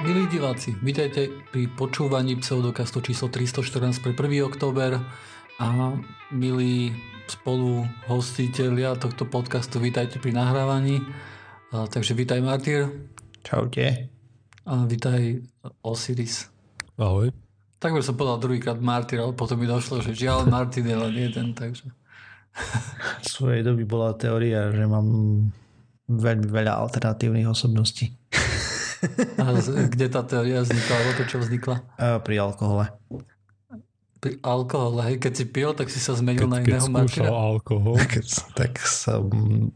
Milí diváci, vítajte pri počúvaní pseudokastu číslo 314 pre 1. október a milí spolu hostiteľia tohto podcastu, vítajte pri nahrávaní. A, takže vítaj Martyr. Čaute. A vítaj Osiris. Ahoj. Takmer som povedal druhýkrát Martyr, ale potom mi došlo, že žiaľ Martin je len jeden, takže... V svojej doby bola teória, že mám veľmi veľa alternatívnych osobností. A kde tá teória vznikla, alebo to čo vznikla? Pri alkohole. Pri alkohole, hej, keď si pil, tak si sa zmenil Keď, na keď iného skúšal Martyra. alkohol, Keď, tak som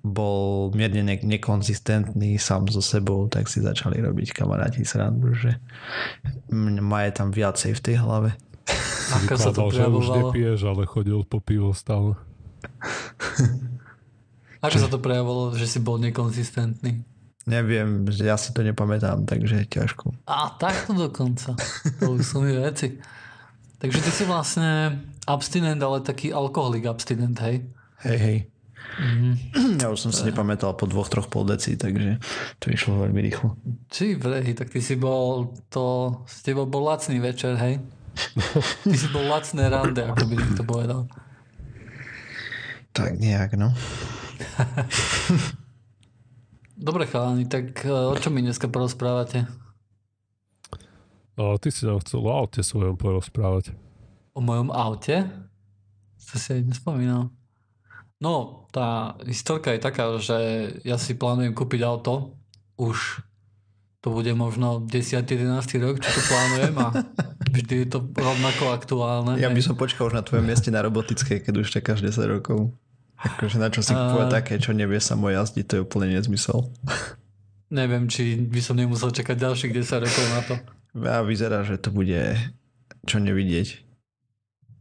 bol mierne ne- nekonzistentný sám so sebou, tak si začali robiť kamaráti srandu, že má je tam viacej v tej hlave. Ako sa to vykladal, že už prejavovalo? nepiješ, ale chodil po pivo stále. Ako sa to prejavovalo, že si bol nekonzistentný? Neviem, ja si to nepamätám, takže ťažko. A takto dokonca. To už sú mi veci. Takže ty si vlastne abstinent, ale taký alkoholik abstinent, hej? Hej, hej. Mhm. Ja už som si nepamätal po dvoch, troch pol deci, takže to išlo veľmi rýchlo. Či vrehy, tak ty si bol to, s tebou bol lacný večer, hej? Ty si bol lacné rande, ako by niekto povedal. Tak nejak, no. Dobre chalani, tak e, o čom mi dneska porozprávate? A ty si nám chcel o aute svojom porozprávať. O mojom aute? To si aj nespomínal. No, tá historka je taká, že ja si plánujem kúpiť auto. Už to bude možno 10-11 rok, čo to plánujem a vždy je to rovnako aktuálne. Ja by som počkal už na tvojom mieste na robotickej, keď už čakáš 10 rokov. Akože na čo si kupovať také, čo nevie samo jazdiť, to je úplne nezmysel. Neviem, či by som nemusel čakať ďalších 10 rokov na to. A vyzerá, že to bude čo nevidieť.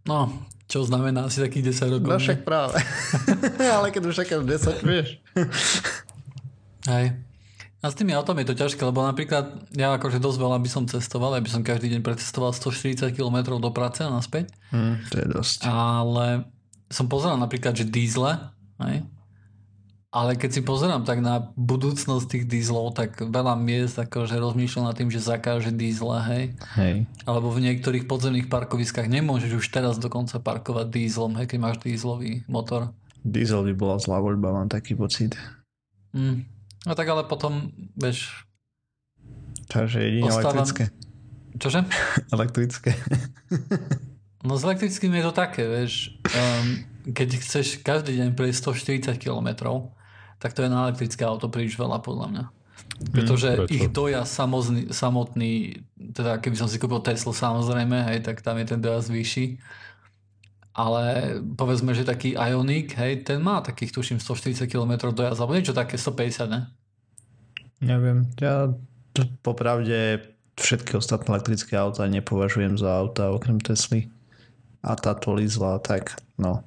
No, čo znamená asi takých 10 rokov. No ne? však práve. Ale keď už čakáš 10, vieš. Hej. A s tými autami je to ťažké, lebo napríklad ja akože dosť veľa by som cestoval, ja by som každý deň precestoval 140 km do práce a naspäť. Hm, to je dosť. Ale som pozeral napríklad, že dízle, hej? ale keď si pozerám tak na budúcnosť tých dízlov, tak veľa miest akože rozmýšľam nad tým, že zakáže dízle, hej. Hej. Alebo v niektorých podzemných parkoviskách nemôžeš už teraz dokonca parkovať dízlom, hej, keď máš dízlový motor. Diesel by bola zlá voľba, mám taký pocit. Mm. No tak ale potom, vieš, Takže jedine Ostávam- elektrické. čože? Elektrické. No s elektrickým je to také, vieš, um, keď chceš každý deň prejsť 140 km, tak to je na elektrické auto príliš veľa podľa mňa. Pretože prečo? ich dojazd samotný, samotný, teda keby som si kúpil Teslu samozrejme, hej, tak tam je ten dojazd vyšší. Ale povedzme, že taký Ioniq, hej, ten má takých tuším 140 km dojazd, alebo niečo také 150, ne? Neviem. Ja popravde všetky ostatné elektrické auta nepovažujem za auta okrem Tesly. A táto Lizla, tak no.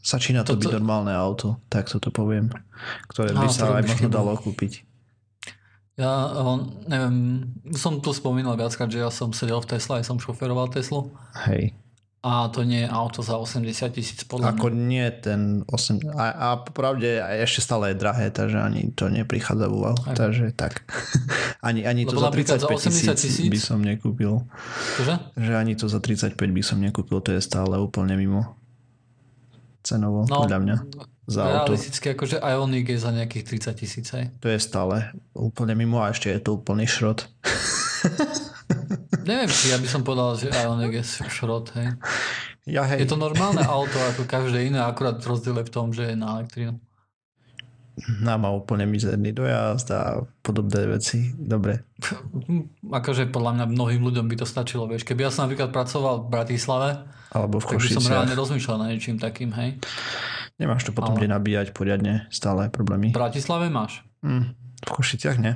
Začína to Toto- byť normálne auto, tak to poviem. Ktoré by sa aj možno chybu. dalo kúpiť. Ja on, neviem, som tu spomínal viackrát, že ja som sedel v Tesla, ja som šoferoval Teslu Hej. A to nie je auto za 80 tisíc podľa Ako mňa. nie ten 8... A, a popravde ešte stále je drahé, takže ani to neprichádza v úvahu. Takže tak. ani, ani to Lebo za napríklad za 80 35 tisíc by som nekúpil. Čože? Že ani to za 35 by som nekúpil, to je stále úplne mimo cenovo, No, podľa mňa. Za auto. Realisticky akože Ioniq je za nejakých 30 tisíc. To je stále úplne mimo a ešte je to úplný šrot. Neviem, či ja by som povedal, že Ioniq je šrot, hej. Ja Je hej, to normálne auto ako každé iné, akurát rozdiel je v tom, že je na elektrínu. nám má úplne mizerný dojazd a podobné veci. Dobre. Akože podľa mňa mnohým ľuďom by to stačilo, vieš. Keby ja som napríklad pracoval v Bratislave, Alebo v tak by som reálne rozmýšľal na niečím takým, hej. Nemáš to potom Ale- kde nabíjať poriadne, stále problémy. V Bratislave máš. Hm, v Košiciach nie.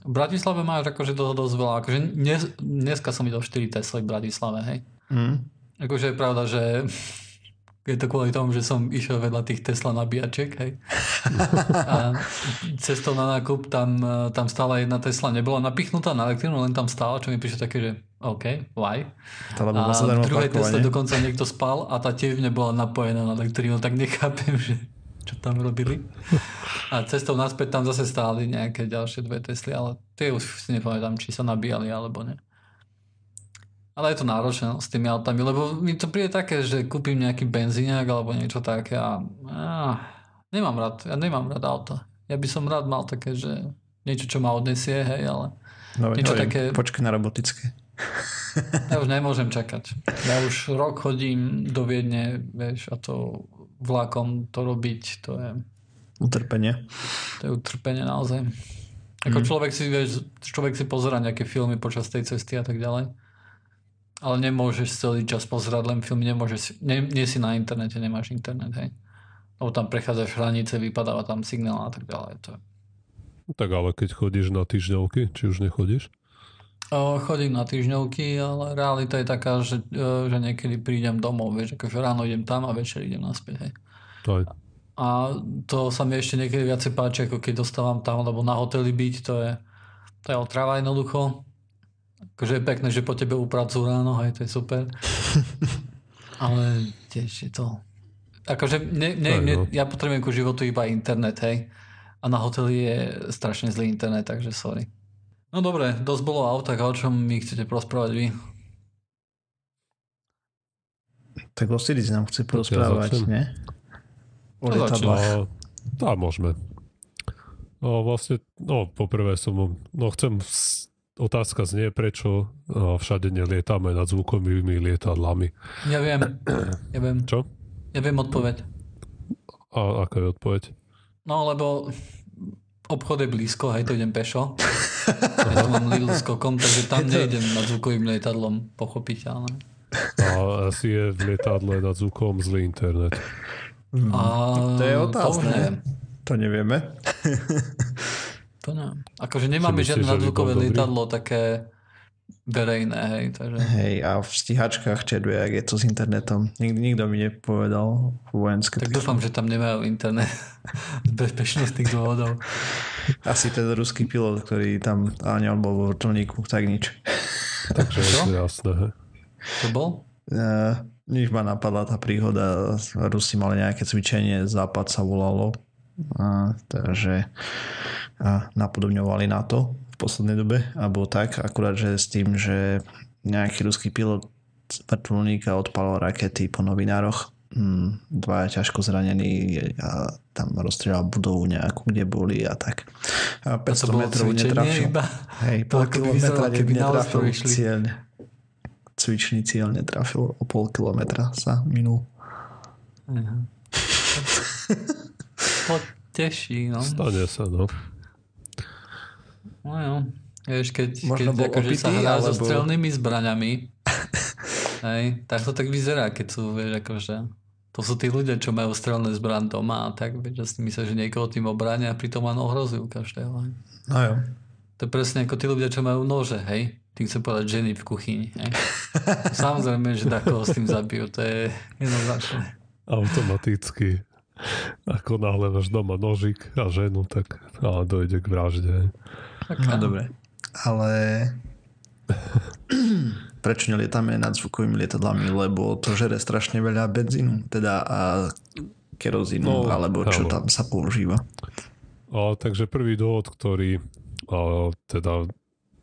V Bratislave máš akože toho dosť veľa. Akože dnes, dneska som videl 4 Tesly v Bratislave, hej. Hm. Akože je pravda, že je to kvôli tomu, že som išiel vedľa tých Tesla nabíjačiek, hej. A cestou na nákup tam, tam stála jedna Tesla, nebola napichnutá na elektrínu, len tam stála, čo mi prišlo také, že OK, why? Lebo A v druhej Tesle dokonca niekto spal a tá tiež nebola napojená na elektrínu, tak nechápem, že čo tam robili. A cestou naspäť tam zase stáli nejaké ďalšie dve Tesly, ale tie už si nepamätám, či sa nabíjali alebo ne. Ale je to náročné no, s tými autami, lebo mi to príde také, že kúpim nejaký benzíňak alebo niečo také a, a nemám rád, ja nemám rád auta. Ja by som rád mal také, že niečo, čo ma odnesie, hej, ale No, Niečo neviem, také- Počkaj na robotické. ja už nemôžem čakať. Ja už rok chodím do Viedne, vieš, a to vlakom to robiť, to je, Utrpenie. to je utrpenie naozaj. Ako človek si, vieš, človek si pozera nejaké filmy počas tej cesty a tak ďalej. Ale nemôžeš celý čas pozerať len film, nemôžeš, si- nie, nie si na internete, nemáš internet, hej. Lebo tam prechádzaš hranice, vypadáva tam signál a tak ďalej. To je. Tak ale keď chodíš na týždňovky, či už nechodíš? Chodím na týždňovky, ale realita je taká, že, e, že niekedy prídem domov, vieš, akože ráno idem tam a večer idem naspäť, hej. Aj. A to sa mi ešte niekedy viacej páči, ako keď dostávam tam, lebo na hoteli byť, to je, to je otrava jednoducho. Akože je pekné, že po tebe upracujú ráno, hej, to je super. Ale tiež je to... Akože ne, ne, ne, no. ja potrebujem ku životu iba internet, hej. A na hoteli je strašne zlý internet, takže sorry. No dobre, dosť bolo o autách, a o čom mi chcete porozprávať vy? Tak Osiris nám chce porozprávať, začnem. nie? O. A, tá, môžeme. No vlastne, no poprvé som, no chcem, otázka znie, prečo a, všade nelietame nad zvukovými lietadlami. Ja viem, ja viem, Čo? ja viem odpoveď. A aká je odpoveď? No, lebo obchod je blízko, hej, to idem pešo. Ja tu mám Lidl s kokom, takže tam nejdem nad zvukovým lietadlom, pochopiteľné. A asi je v lietadle nad zvukom zlý internet. A To je To už otázne. neviem. To nevieme. To neviem. Akože nemáme žiadne nadzvukové lietadlo také verejné, hej, takže... Hej, a v stíhačkách čeduje, ak je to s internetom. Nikdy nikto mi nepovedal vojenské. Tak dúfam, že tam nemajú internet z bezpečnostných dôvodov. Asi ten ruský pilot, ktorý tam, ale on bol vo vrtulníku, tak nič. Takže Čo? jasné. he. To bol? Uh, nič ma napadla tá príhoda. Rusi mali nejaké cvičenie, Západ sa volalo. A, takže a napodobňovali na to poslednej dobe. Alebo tak, akurát, že s tým, že nejaký ruský pilot vrtulníka odpalil rakety po novinároch. Hmm, dvaja ťažko zranení a tam rozstrieľal budovu nejakú, kde boli a tak. A To 500 bolo metrov netrafil. iba. Hej, pol kilometra netrafil cieľne. Cvičný cieľ netrafil, o pol kilometra sa minul. Aha. To teší, no. Stane sa, no. No jo. Vieš, keď, Možno keď akože sa hrá so alebo- strelnými zbraňami, hej, tak to tak vyzerá, keď sú, vieš, akože to sú tí ľudia, čo majú strelné zbraň doma a tak, vieš, že si myslia, že niekoho tým obránia a pritom len ohrozujú každého. Hej. No jo. To je presne ako tí ľudia, čo majú nože, hej. Tým chcem povedať ženy v kuchyni, hej. Samozrejme, že takoho s tým zabijú, to je jednoznačné. Automaticky. Ako náhle máš doma nožik a ženu, tak a dojde k vražde. He. No dobre. Ale prečo nelietame nad zvukovými lietadlami? Lebo to žere strašne veľa benzínu, teda a kerozínu, No, alebo čo áno. tam sa používa. A, takže prvý dôvod, ktorý a, teda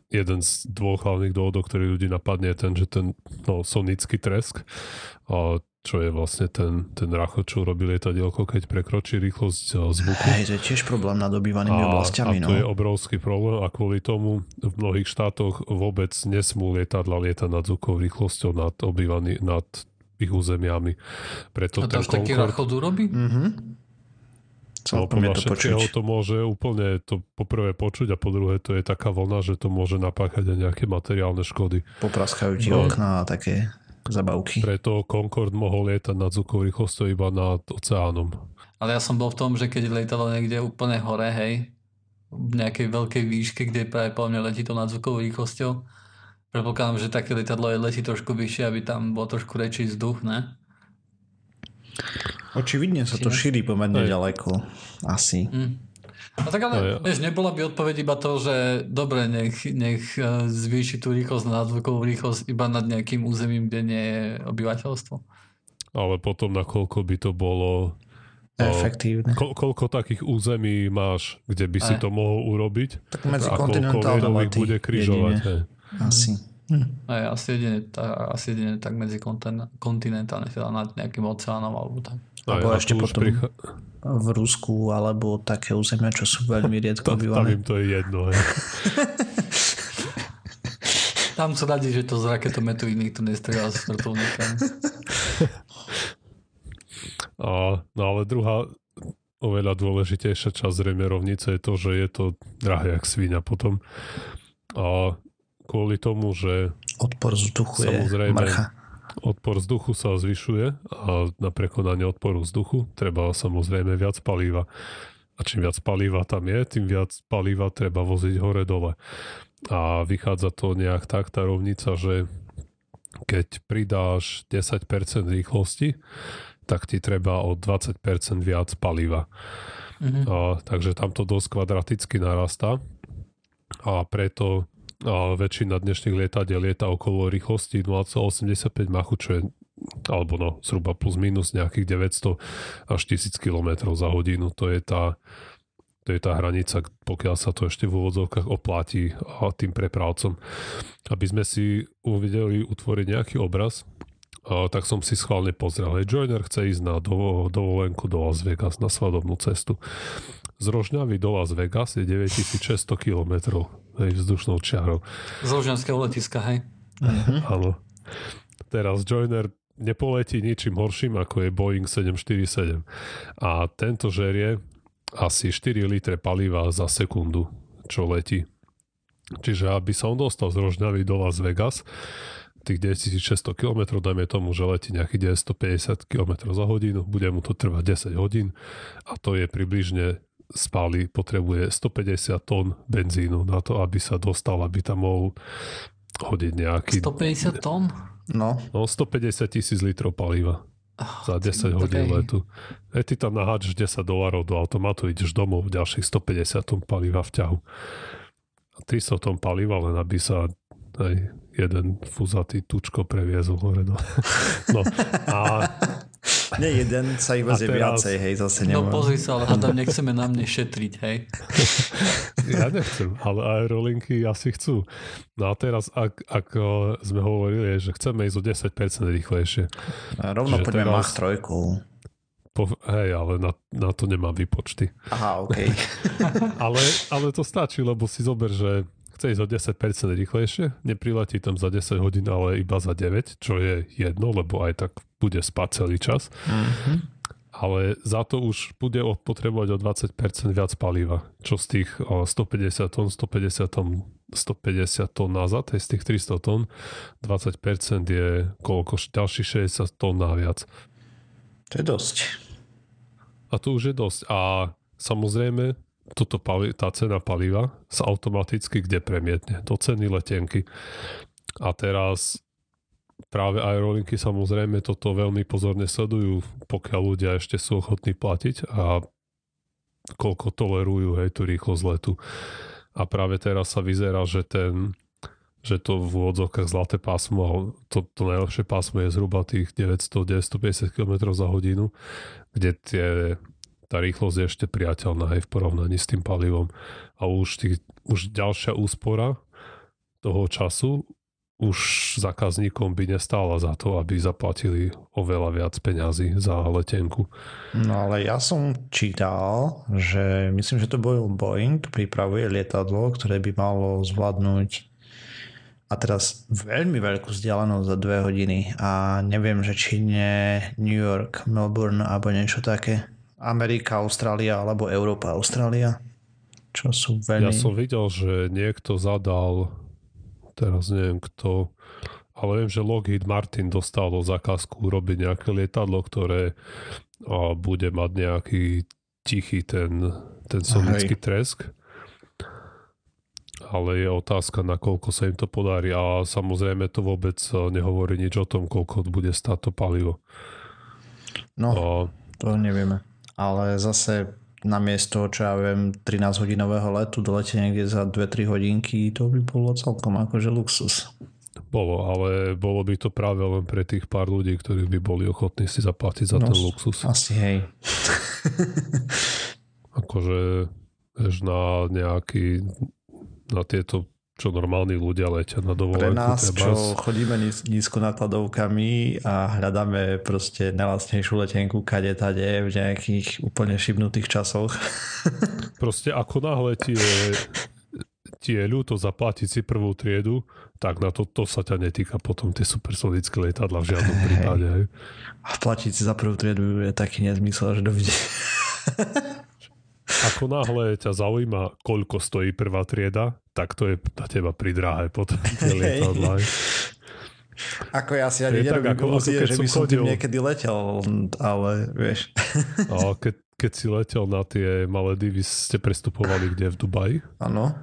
jeden z dvoch hlavných dôvodov, ktorý ľudí napadne, je ten, že ten no, sonický tresk, a, čo je vlastne ten, ten rachot, čo robí lietadielko, keď prekročí rýchlosť a, zvuku. Hej, to je tiež problém nad obývanými A, oblastiami. a to No. je obrovský problém a kvôli tomu v mnohých štátoch vôbec nesmú lietadla lietať nad zvukovou rýchlosťou nad, obývaný, nad ich územiami. Preto A to ten až taký Concorde- rachod urobí? Mhm. No, podľa to všetkého počuť. to môže úplne to poprvé počuť a po druhé to je taká vlna, že to môže napáchať aj nejaké materiálne škody. Popraskajú ti No. okná a také zabavky. Preto Concorde mohol lietať nad zvukovou rýchlosťou iba nad oceánom. Ale ja som bol v tom, že keď lietalo niekde úplne hore, hej, v nejakej veľkej výške, kde práve po mne letí to nad zvukovou rýchlosťou, predpokladám, že také lietadlo je letí trošku vyššie, aby tam bol trošku väčší vzduch, ne? Očividne sa to šíri pomerne Hej. ďaleko. Asi. Hm. No tak ale, No vieš, nebola by odpoveď iba to, že dobre, nech, nech eh, zvýši tú rýchlosť na zvukovú rýchlosť iba nad nejakým územím, kde nie je obyvateľstvo. Ale potom nakoľko by to bolo efektívne. Ko- koľko takých území máš, kde by si Aj. to mohol urobiť? Tak medzi a lety bude križovať. jedine. Asi. Aj, asi jedine, tá, asi jedine tak medzi kontin- kontinentálne, teda nad nejakým oceánom alebo tak. Aj, Alebo a ešte potom prichá- v Rusku alebo také územia, čo sú veľmi riedko ta- tam obývané. im to je jedno. Hej. Tam sú radi, že to z raketometu nikto nestrieľa s vrtulníkami. A, no ale druhá oveľa dôležitejšia časť zrejme rovnice je to, že je to drahé jak svíňa potom. A kvôli tomu, že Odpor vzduchu je Samozrejme. mrcha. Odpor vzduchu sa zvyšuje a na prekonanie odporu vzduchu treba samozrejme viac palíva. A čím viac palíva tam je, tým viac palíva treba voziť hore-dole. A vychádza to nejak tak, tá rovnica, že keď pridáš 10% rýchlosti, tak ti treba o 20% viac paliva. Mhm. A, takže tam to dosť kvadraticky narastá a preto a väčšina dnešných lietadiel lieta okolo rýchlosti 0,85 machu, čo je alebo no, zhruba plus minus nejakých 900 až 1000 km za hodinu. To je tá, to je tá hranica, pokiaľ sa to ešte v úvodzovkách oplatí a tým prepravcom. Aby sme si uvideli utvoriť nejaký obraz, a tak som si schválne pozrel. Hej, Joiner chce ísť na dovo- dovolenku do Las Vegas na svadobnú cestu. Z Rožňavy do Las Vegas je 9600 km hej, vzdušnou čiarou. Z Ložianského letiska, hej. Áno. Teraz Joiner nepoletí ničím horším, ako je Boeing 747. A tento žerie asi 4 litre paliva za sekundu, čo letí. Čiže aby sa on dostal z Rožňavy do Las Vegas, tých 9600 km, dajme tomu, že letí nejakých 950 km za hodinu, bude mu to trvať 10 hodín a to je približne spáli, potrebuje 150 tón benzínu na to, aby sa dostal, aby tam mohol hodiť nejaký 150 tón? No, No, 150 tisíc litrov paliva za 10 hodín aj- letu. E, ty tam naháčeš 10 dolárov do automatu, ideš domov, ďalších 150 tón paliva v ťahu. A 300 tón paliva, len aby sa aj jeden fúzatý tučko previezol hore. No, no a nie jeden sa ich A teraz- viacej, hej, zase No neviem. pozri sa, ale hádam, nechceme na mne šetriť, hej. ja nechcem, ale aerolinky asi chcú. No a teraz, ak, ak sme hovorili, že chceme ísť o 10% rýchlejšie, Rovno že poďme teraz- Mach trojkou. po, hej, ale na, na to nemám výpočty. Aha, OK. Ale, ale to stačí, lebo si zober, že chce ísť o 10% rýchlejšie, nepriletí tam za 10 hodín, ale iba za 9, čo je jedno, lebo aj tak bude spať celý čas. Mhm. Ale za to už bude potrebovať o 20% viac paliva, čo z tých o, 150 tón, 150 tón, 150 tón nazad, z tých 300 tón, 20% je koľko, ďalších 60 tón naviac. To je dosť. A to už je dosť. A samozrejme, toto pali, tá cena paliva sa automaticky kde premietne? Do ceny letenky. A teraz práve aerolinky samozrejme toto veľmi pozorne sledujú, pokiaľ ľudia ešte sú ochotní platiť a koľko tolerujú hej, tú rýchlosť letu. A práve teraz sa vyzerá, že ten že to v úvodzovkách zlaté pásmo, to, to najlepšie pásmo je zhruba tých 900-950 km za hodinu, kde tie, tá rýchlosť je ešte priateľná aj v porovnaní s tým palivom. A už, tých, už ďalšia úspora toho času už zákazníkom by nestála za to, aby zaplatili oveľa viac peňazí za letenku. No ale ja som čítal, že myslím, že to bol Boeing, pripravuje lietadlo, ktoré by malo zvládnuť a teraz veľmi veľkú vzdialenosť za dve hodiny a neviem, že či nie New York, Melbourne alebo niečo také. Amerika, Austrália alebo Európa, Austrália. Čo sú veľmi... Ja som videl, že niekto zadal, teraz neviem kto, ale viem, že Lockheed Martin dostalo zákazku urobiť nejaké lietadlo, ktoré a, bude mať nejaký tichý ten, ten sonický tresk. Ale je otázka, nakoľko sa im to podarí. A samozrejme to vôbec a, nehovorí nič o tom, koľko bude stáť to palivo. No, A, to nevieme. Ale zase namiesto, čo ja viem, 13-hodinového letu dolete niekde za 2-3 hodinky, to by bolo celkom akože luxus. bolo, ale bolo by to práve len pre tých pár ľudí, ktorí by boli ochotní si zaplatiť za No, ten luxus. Asi hej. akože vieš, na nejaký na tieto čo normálni ľudia letia na dovolenku. Pre nás, čo chodíme níz, nízko nakladovkami a hľadáme proste najlacnejšiu letenku kade tade v nejakých úplne šibnutých časoch. Proste ako náhle ti je, ti je ľúto zaplatiť si prvú triedu, tak na to, to sa ťa netýka potom tie supersonické lietadla v žiadnom prípade. Hej. A platiť si za prvú triedu je taký nezmysel, že dovidie. Ako náhle ťa zaujíma, koľko stojí prvá trieda, tak to je na teba pridráhe potom. Ako ja si ani nerobím ako, ako že by som chodil... niekedy letel, ale vieš. A keď, keď si letel na tie Maledivy, ste prestupovali kde v Dubaji? Áno.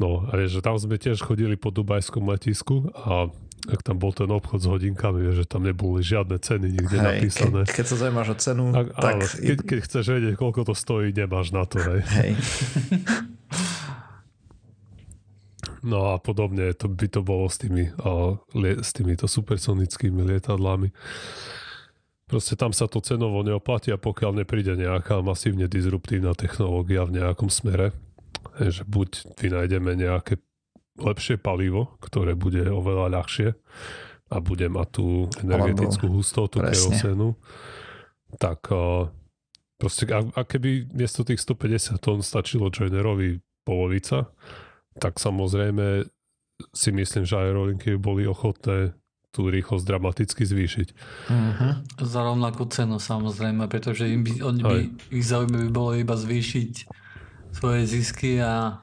No a vieš, že tam sme tiež chodili po dubajskom letisku a ak tam bol ten obchod s hodinkami, že tam neboli žiadne ceny nikde hej, napísané. Ke, keď sa zaujímaš o cenu, a, tak... Ale, keď, keď chceš vedieť, koľko to stojí, nemáš na to, hej. hej. No a podobne to by to bolo s, tými, lie, s týmito supersonickými lietadlami. Proste tam sa to cenovo neoplatí a pokiaľ nepríde nejaká masívne disruptívna technológia v nejakom smere, že buď vynájdeme nejaké lepšie palivo, ktoré bude oveľa ľahšie a bude mať tú energetickú hustotu kerosenu, tak uh, proste, a, a keby miesto tých 150 tón stačilo joinerovi polovica, tak samozrejme si myslím, že aerolinky boli ochotné tú rýchlosť dramaticky zvýšiť. Uh-huh. Za rovnakú cenu samozrejme, pretože im by, oni by, ich zaujímavé by bolo iba zvýšiť svoje zisky a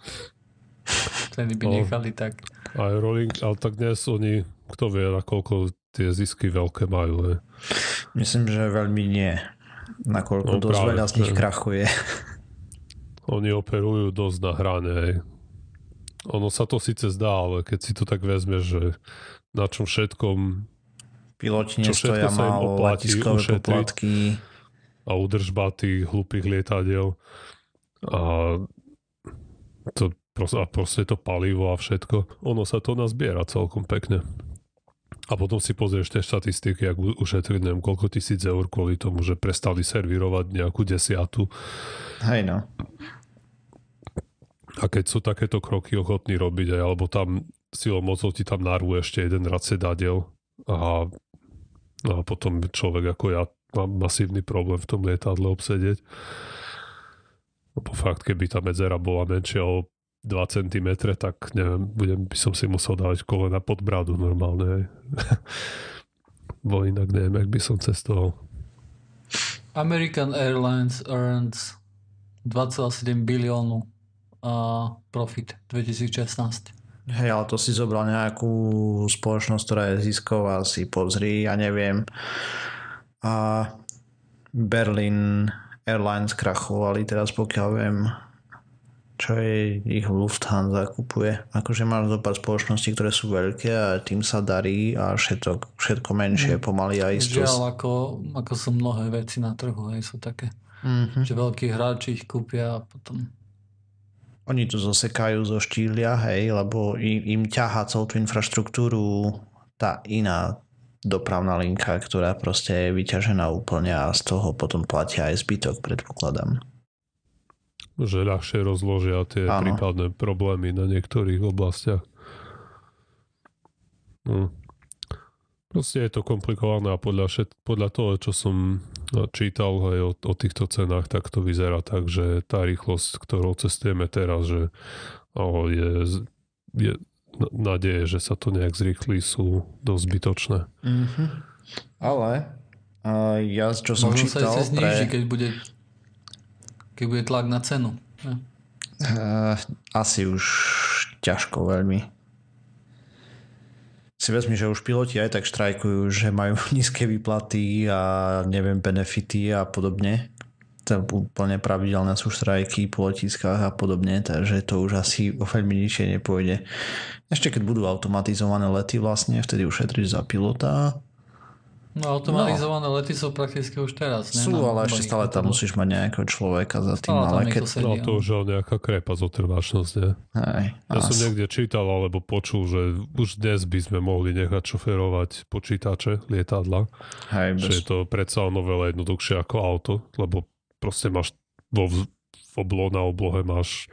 Ceny by no, nechali tak. rolling, ale tak dnes oni, kto vie, nakoľko tie zisky veľké majú. Ne? Myslím, že veľmi nie. Nakoľko no, dosť práve, veľa z nich krachuje. Oni operujú dosť na hrane. Hej. Ono sa to síce zdá, ale keď si to tak vezme, že na čom všetkom piloti nestoja málo, letiskové poplatky a udržba tých hlúpých lietadiel a to a proste to palivo a všetko, ono sa to nazbiera celkom pekne. A potom si pozrieš tie štatistiky, ak ušetriť neviem koľko tisíc eur kvôli tomu, že prestali servírovať nejakú desiatu. Hej no. A keď sú takéto kroky ochotní robiť aj, alebo tam silou mocou ti tam narú ešte jeden rad sedadiel a, a potom človek ako ja mám masívny problém v tom lietadle obsedieť. Lebo fakt, keby tá medzera bola menšia o 2 cm, tak neviem, budem, by som si musel dávať kolena pod bradu normálne. Bo inak neviem, jak by som cestoval. American Airlines earns 2,7 biliónu uh, profit 2016. Hej, ale to si zobral nejakú spoločnosť, ktorá je zisková, si pozri, ja neviem. A Berlin Airlines krachovali teraz, pokiaľ viem, čo je ich Lufthansa kupuje. Akože máš zo pár spoločností, ktoré sú veľké a tým sa darí a všetko, všetko menšie, mm. pomaly a isto. Žiaľ, ako, ako sú mnohé veci na trhu, aj sú také. Mm-hmm. Že veľkí hráči ich kúpia a potom... Oni to zosekajú zo štília, hej, lebo im, im ťaha celú tú infraštruktúru tá iná dopravná linka, ktorá proste je vyťažená úplne a z toho potom platia aj zbytok, predpokladám že ľahšie rozložia tie ano. prípadné problémy na niektorých oblastiach. No. Proste je to komplikované a podľa, všet, podľa toho, čo som čítal aj o, o týchto cenách, tak to vyzerá tak, že tá rýchlosť, ktorou cestujeme teraz, že oh, je, je nádeje, že sa to nejak zrýchli, sú dosť zbytočné. Mm-hmm. Ale uh, ja, čo som Možno čítal... sa zniží, pre... keď bude keď bude tlak na cenu. Ja. Uh, asi už ťažko veľmi. Si vezmi, že už piloti aj tak štrajkujú, že majú nízke výplaty a neviem, benefity a podobne. To úplne pravidelné sú štrajky po letiskách a podobne, takže to už asi o veľmi nižšie nepôjde. Ešte keď budú automatizované lety vlastne, vtedy ušetriš za pilota No automatizované no. lety sú prakticky už teraz. Ne? Sú, ale ešte stále tam musíš mať nejakého človeka za tým. Ale keď... No to už je nejaká krepa zotrvačnosť, nie? Hej, ja som niekde čítal alebo počul, že už dnes by sme mohli nechať šoferovať počítače, lietadla. Hej, bez... Že je to predsa oveľa jednoduchšie ako auto, lebo proste máš vo, v oblo, na oblohe máš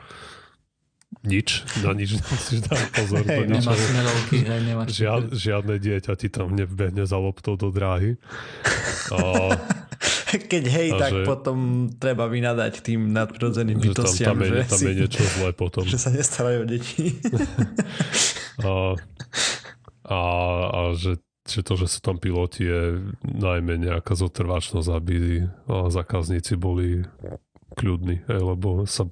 nič, na nič nemusíš dať pozor. Hej, nič, Nemáš smerovky, hej, nemáš... žiad, žiadne dieťa ti tam nebehne za loptou do dráhy. A, Keď hej, A tak že- potom treba vynadať tým nadprirodzeným že tam, bytostiam, tam, je, že, tam si, je niečo zlé potom. že sa nestarajú o deti. A, a, a že, že to, že sú tam piloti je najmä nejaká zotrvačnosť, aby a zákazníci boli kľudní, lebo sa,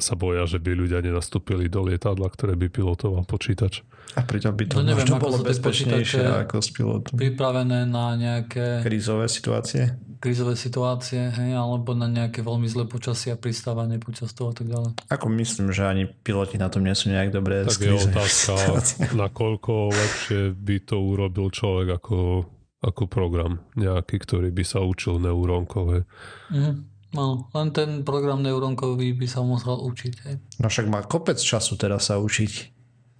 sa boja, že by ľudia nenastúpili do lietadla, ktoré by pilotoval počítač. A pritom by to No neviem, možno ako bolo bezpečnejšie ako s pilotom. Pripravené na nejaké Krízové situácie. krízové situácie, hej, alebo na nejaké veľmi zlé počasie a pristávanie počas toho a tak ďalej. Ako myslím, že ani piloti na tom nie sú nejak dobré. Tak je otázka, nakoľko lepšie by to urobil človek ako, ako program nejaký, ktorý by sa učil neurónkové. Mhm. No, len ten program neurónkový by sa musel učiť. Hej. No však má kopec času teraz sa učiť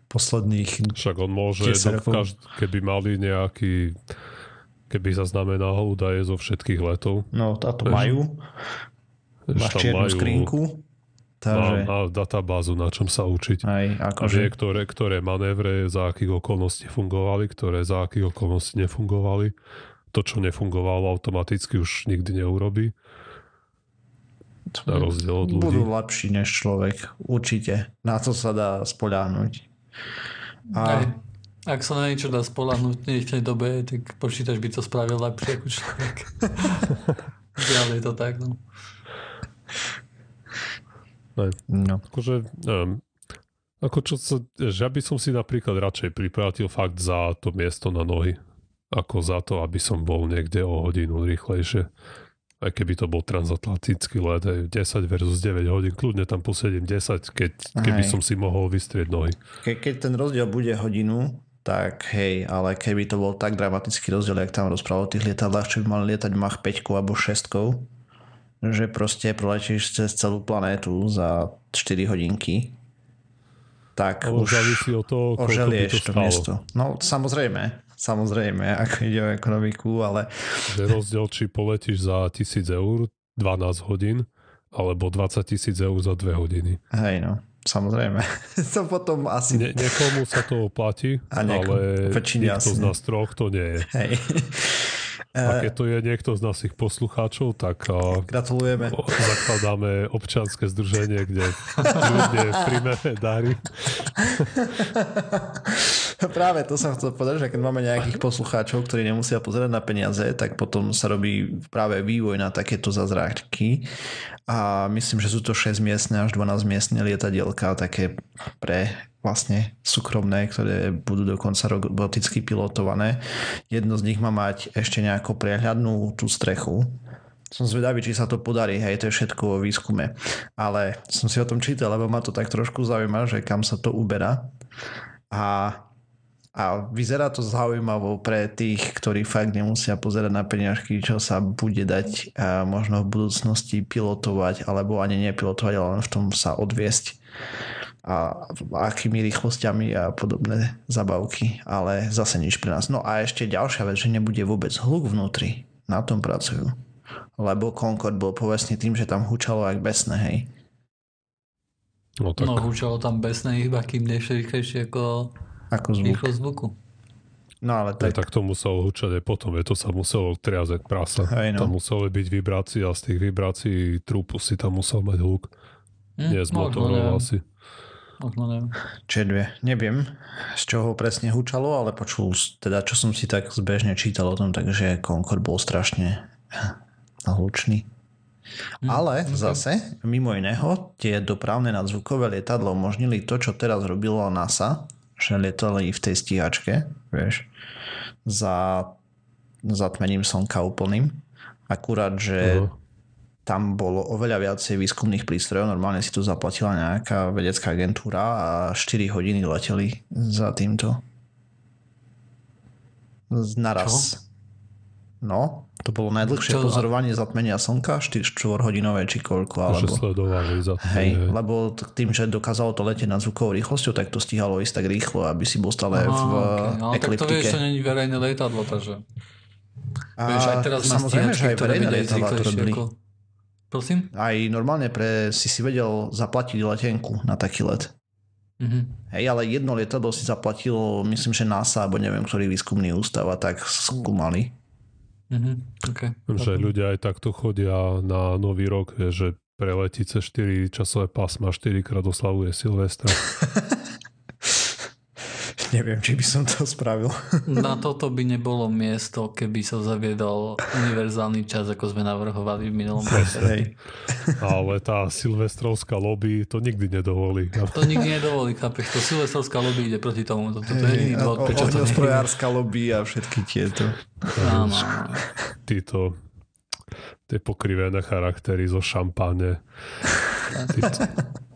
posledných... Však on môže, 10 do, rokov. každ- keby mali nejaký keby zaznamenal údaje zo všetkých letov, No táto majú. Máš čiernu majú, skrinku. má, Takže má databázu, na čom sa učiť. aj A akože... vie, ktoré, ktoré manévre za akých okolností fungovali, ktoré za akých okolností nefungovali. To, čo nefungovalo, automaticky už nikdy neurobí. Na rozdiel od ľudí. Budú lepší než človek. Určite. Na to sa dá spoľahnúť. A Hej. Ak sa na niečo dá spolahnúť v dnešnej dobe, tak počítač by to spravil lepšie ako človek. Ďalej je to tak, no. no. Akože, neviem, ako čo sa, že ja by som si napríklad radšej pripratil fakt za to miesto na nohy, ako za to, aby som bol niekde o hodinu rýchlejšie. Aj keby to bol transatlantický let, aj 10 versus 9 hodín, kľudne tam posedím 10, keď, keby Hej. som si mohol vystrieť nohy. Ke, keď ten rozdiel bude hodinu, tak hej, ale keby to bol tak dramatický rozdiel, jak tam rozprával o tých lietadlách, čo by mali lietať Mach 5 alebo 6, že proste proletíš cez celú planétu za 4 hodinky, tak Ale už závisí od toho, koľko by to oželieš to stalo. miesto. No samozrejme, samozrejme, ako ide o ekonomiku, ale Že rozdiel, či poletíš za 1000 eur 12 hodín, alebo 20 tisíc eur za 2 hodiny. hej no, samozrejme. to potom asi... Nie, niekomu sa to oplatí, A ale väčšine nikto z nás troch to nie je. Hej. A keď to je niekto z našich poslucháčov, tak a, Gratulujeme. zakladáme občanské združenie, kde ľudia príjmeme dary. Práve to som chcel povedať, že keď máme nejakých poslucháčov, ktorí nemusia pozerať na peniaze, tak potom sa robí práve vývoj na takéto zazráčky. A myslím, že sú to 6 miestne až 12 miestne lietadielka, také pre vlastne súkromné, ktoré budú dokonca roboticky pilotované. Jedno z nich má mať ešte nejakú prehľadnú tú strechu, som zvedavý, či sa to podarí, hej, to je všetko vo výskume. Ale som si o tom čítal, lebo ma to tak trošku zaujíma, že kam sa to uberá. A, a vyzerá to zaujímavo pre tých, ktorí fakt nemusia pozerať na peniažky, čo sa bude dať a možno v budúcnosti pilotovať, alebo ani nepilotovať, ale len v tom sa odviesť a akými rýchlosťami a podobné zabavky, ale zase nič pre nás. No a ešte ďalšia vec, že nebude vôbec hluk vnútri. Na tom pracujú. Lebo Concorde bol povestný tým, že tam hučalo jak besné, hej. No tak No, hučalo tam besné iba, kým nešli rýchlejšie ako Ako zvuk. rýchlosť zvuku. No ale tak, tak, tak to muselo hučať aj potom, je to sa muselo triazať prasa. Hej, no. Tam museli byť vibrácie a z tých vibrácií trúpu si tam musel mať hluk. Hm? Nie z motorov neviem. asi. Neviem. čedvie. Neviem, z čoho presne hučalo, ale počul, teda čo som si tak zbežne čítal o tom, takže Concorde bol strašne hlučný. Hm, Ale zase, mimo iného, tie dopravné nadzvukové lietadlo umožnili to, čo teraz robilo NASA, že lietali v tej stíhačke, vieš, za zatmením slnka úplným. Akurát, že Aha. Tam bolo oveľa viacej výskumných prístrojov, normálne si to zaplatila nejaká vedecká agentúra a 4 hodiny leteli za týmto. Naraz. No, to bolo najdlhšie Čo? pozorovanie zatmenia slnka, 4 hodinové či koľko, Že alebo... sledovali za Hej, lebo tým, že dokázalo to letieť nad zvukovou rýchlosťou, tak to stíhalo ísť tak rýchlo, aby si bol stále v Aha, okay. Ale tak to vieš, to není verejné lietadlo, takže... A Vieš, aj teraz samozrejme, že aj verejné lietadlá to robili. ako... Prosím? Aj normálne pre, si si vedel zaplatiť letenku na taký let. Mhm. Hej, ale jedno lietadlo si zaplatilo, myslím, že NASA, alebo neviem, ktorý výskumný ústav a tak skúmali. Mhm. Okay. Že ľudia aj takto chodia na nový rok, že preletí cez 4 časové pásma, 4 krát oslavuje Silvestra. Neviem, či by som to spravil. Na toto by nebolo miesto, keby sa zaviedol univerzálny čas, ako sme navrhovali v minulom. Hej. Ale tá silvestrovská lobby to nikdy nedovolí. To nikdy nedovolí, chápeš? To silvestrovská lobby ide proti tomu. Toto je jediný dôvod, prečo to nie ohňostrojárska lobby a všetky tieto. Áno. Títo tie pokrivené charaktery zo šampáne. Títo.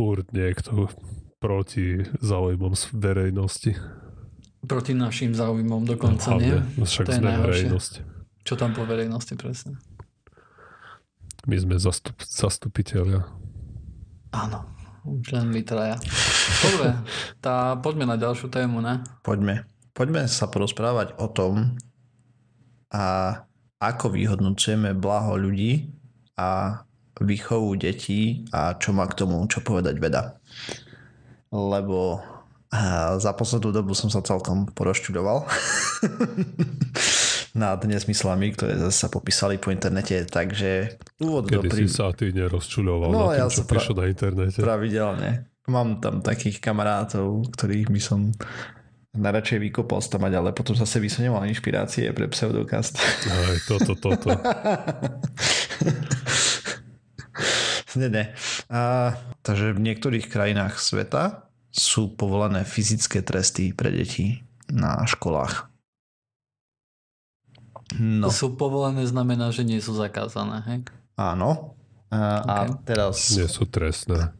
Furt niekto proti záujmom z verejnosti. Proti našim záujmom dokonca, nie? No však To je verejnosť. Čo tam po verejnosti presne? My sme zastup, zastupiteľia. Áno, už len my traja. Dobre, tá, poďme na ďalšiu tému, ne? Poďme. Poďme sa porozprávať o tom, a ako vyhodnocujeme blaho ľudí a výchovu detí a čo má k tomu čo povedať veda. Lebo a, za poslednú dobu som sa celkom porozčudoval nad nesmyslami, ktoré sa popísali po internete, takže úvod do Kedy pri... si sa ty nerozčuľoval No, na ja tým, čo sa pra- na internete. pravidelne. Mám tam takých kamarátov, ktorých by som najradšej vykopal stamať, ale potom zase by som nemal inšpirácie pre pseudokast. Aj, toto, toto. nie, nie. A, takže v niektorých krajinách sveta sú povolené fyzické tresty pre deti na školách. No, To sú povolené znamená, že nie sú zakázané, hej? áno. A, a Ok. teraz Nie sú trestné.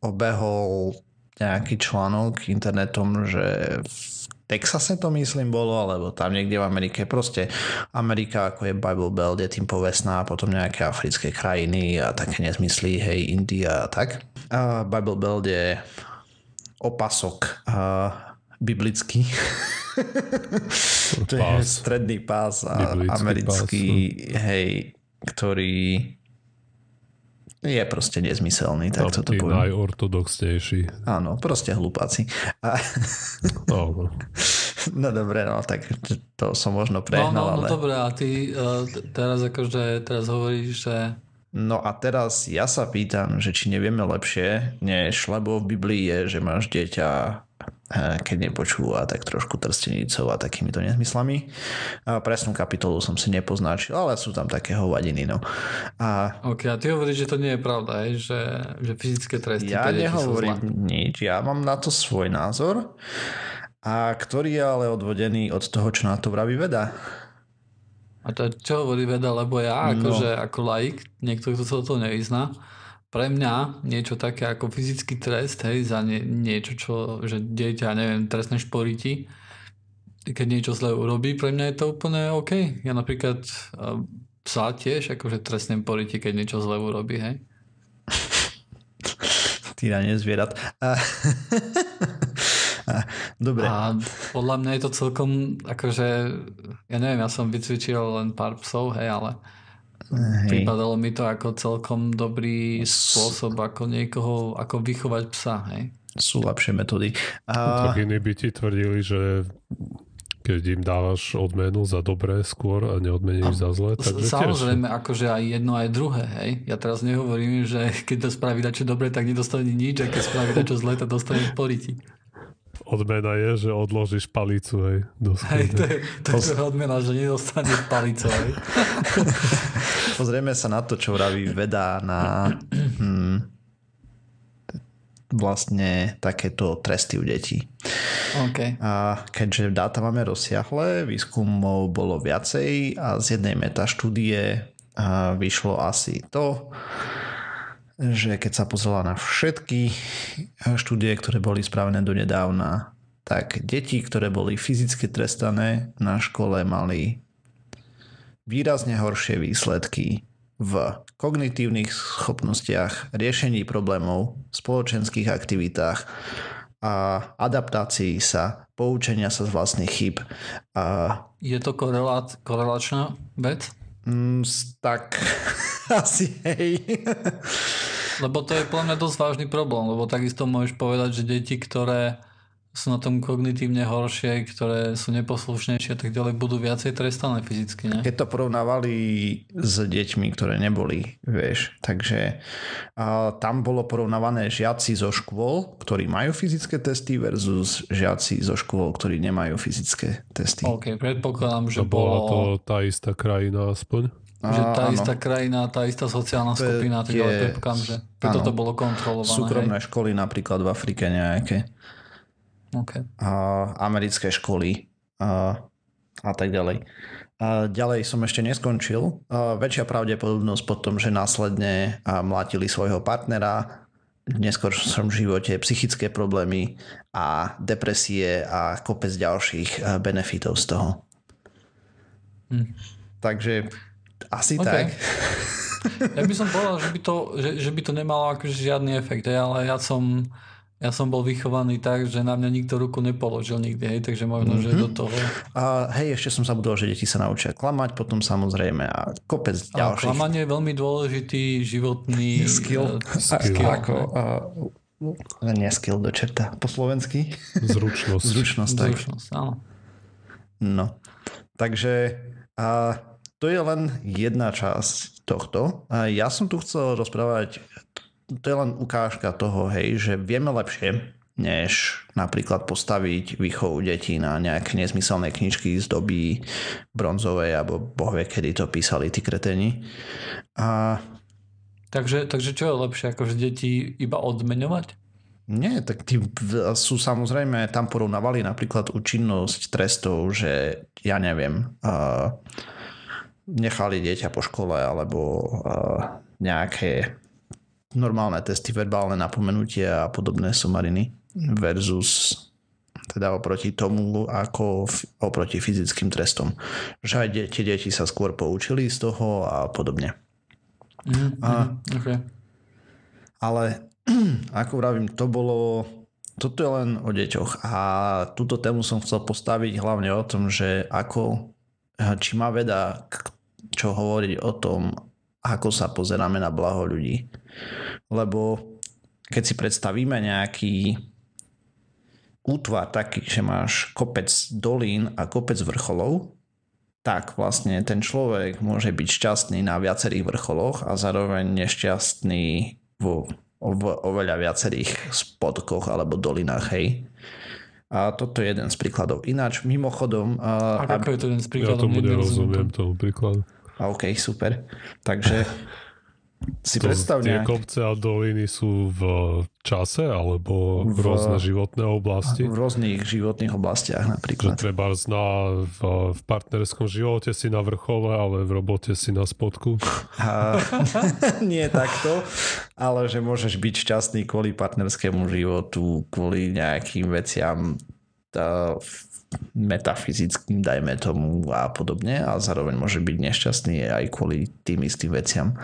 obehol nejaký článok internetom, že v Texase to myslím bolo, alebo tam niekde v Amerike. Proste Amerika ako je Bible Belt, je tým povestná, potom nejaké africké krajiny a také nezmysly, hej, India a tak. A Bible Belt je opasok a biblický. to je Pás. stredný pás a Biblický americký, hej, ktorý je proste nezmyselný, tak Tam tí poviem. najortodoxnejší. Áno, proste hlupáci. A, Áno. no dobre, no tak to som možno No, prehnal, no, no ale... dobre, a ty uh, teraz akože, teraz hovoríš, že No a teraz ja sa pýtam, že či nevieme lepšie, než lebo v Biblii je, že máš dieťa, keď nepočúva, tak trošku trstenicou a takýmito nezmyslami. A presnú kapitolu som si nepoznačil, ale sú tam také hovadiny, no. A OK, a ty hovoríš, že to nie je pravda, hej? Že, že fyzické tresty ja nehovorím nič, ja mám na to svoj názor, a ktorý je ale odvodený od toho, čo na to vraví veda. A to čo hovorí veda, lebo ja No. akože ako laik, niekto, kto sa to nevyzná, pre mňa niečo také ako fyzický trest, hej, za nie, niečo, čo, že dieťa, neviem, trestné šporiti, keď niečo zle urobí, pre mňa je to úplne OK. Ja napríklad psa tiež akože trestne poriti, keď niečo zle urobí, hej. Týranie zvierat. A, Dobre. A podľa mňa je to celkom, akože, ja neviem, ja som vycvičil len pár psov, hej, ale Hej. pripadalo mi to ako celkom dobrý spôsob, ako niekoho, ako vychovať psa, hej. Sú lepšie metódy. Tak A, iní by ti tvrdili, že keď im dávaš odmenu za dobré skôr a neodmeníš za zlé, takže tiež. Samozrejme, akože aj jedno, aj druhé, hej. Ja teraz nehovorím, že keď to spraví čo dobre, tak nedostane nič, a keď spraví čo zle, tak dostane poriti. Odmena je, že odložíš palicu, hej, do Hej, to je, to je odmena, že nedostane palico, hej. pozrieme sa na to, čo vraví veda na hm, vlastne takéto tresty u detí. OK. A keďže dáta máme rozsiahle, výskumov bolo viacej a z jednej metaštúdie vyšlo asi to, že keď sa pozrela na všetky štúdie, ktoré boli spravené do nedávna, tak deti, ktoré boli fyzicky trestané na škole, mali výrazne horšie výsledky v kognitívnych schopnostiach, riešení problémov, spoločenských aktivitách a adaptácii sa, poučenia sa z vlastných chyb. A Je to korelát, korelačná vec? Mm, tak asi hej. Lebo to je podľa mňa dosť vážny problém, lebo takisto môžeš povedať, že deti, ktoré sú na tom kognitívne horšie, ktoré sú neposlušnejšie a tak ďalej, budú viacej trestané fyzicky, ne? Keď to porovnávali s deťmi, ktoré neboli, vieš, takže a, tam bolo porovnávané žiaci zo škôl, ktorí majú fyzické testy versus žiaci zo škôl, ktorí nemajú fyzické testy. OK, predpokladám, že To bola to tá istá krajina aspoň. že tá áno. istá krajina, tá istá sociálna skupina, tak ďalej, je- že preto to bolo kontrolované. Súkromné hej? školy napríklad v Afrike nejaké. OK. a americké školy a, a tak ďalej. A ďalej som ešte neskončil. A väčšia pravdepodobnosť potom, že následne a mlátili svojho partnera, v neskôršom živote psychické problémy a depresie a kopec ďalších benefitov z toho. Hm. Takže asi OK. tak. Ja by som povedal, že by to, že, že by to nemalo akože žiadny efekt, ale ja som, ja som bol vychovaný tak, že na mňa nikto ruku nepoložil nikdy, hej, takže možno, mm-hmm. že Mhm. do toho... A hej, ešte som zabudol, že deti sa naučia klamať, potom samozrejme a kopec A ďalších klamanie je veľmi dôležitý životný skill. eh, skill. skill Ako, ne? uh, nie skill do čerta. Po slovensky? Zručnosť. Zručnosť, tak. Zručnosť, áno. No. Takže a to je len jedna časť tohto. A ja som tu chcel rozprávať, to je len ukážka toho, hej, že vieme lepšie, než napríklad postaviť výchovu detí na nejaké nezmyselné knižky z doby bronzovej, alebo bohvie, kedy to písali tí kreteni. A Takže, takže čo je lepšie, akože deti iba odmeňovať? Nie, tak tí sú samozrejme, tam porovnávali napríklad účinnosť trestov, že ja neviem, uh, nechali dieťa po škole alebo uh, nejaké normálne testy, verbálne napomenutia a podobné somariny versus teda oproti tomu, ako f- oproti fyzickým trestom. Že aj de- tie deti sa skôr poučili z toho a podobne. Mhm, A- mhm, okay. Ale ako vravím, to bolo... Toto je len o deťoch a túto tému som chcel postaviť hlavne o tom, že ako, či má veda čo hovoriť o tom, ako sa pozeráme na blaho ľudí. Lebo keď si predstavíme nejaký útvar taký, že máš kopec dolín a kopec vrcholov, tak vlastne ten človek môže byť šťastný na viacerých vrcholoch a zároveň nešťastný vo v oveľa viacerých spodkoch alebo dolinách, hej. A toto je jeden z príkladov. Ináč, mimochodom... A ako je to jeden z Ja príkladov? tomu Nerozumiem nerozumiem, tomu príkladu. a OK, super. Takže si To, predstav tie kopce a doliny sú v čase alebo v V- rôzne životné oblasti? v rôznych životných oblastiach Že napríklad. treba zná v, v partnerskom živote si na vrchole, ale v robote si na spodku. A, nie takto, ale že môžeš byť šťastný kvôli partnerskému životu, kvôli nejakým veciam metafyzickým, dajme tomu a podobne a zároveň môže byť nešťastný aj kvôli tým istým veciam.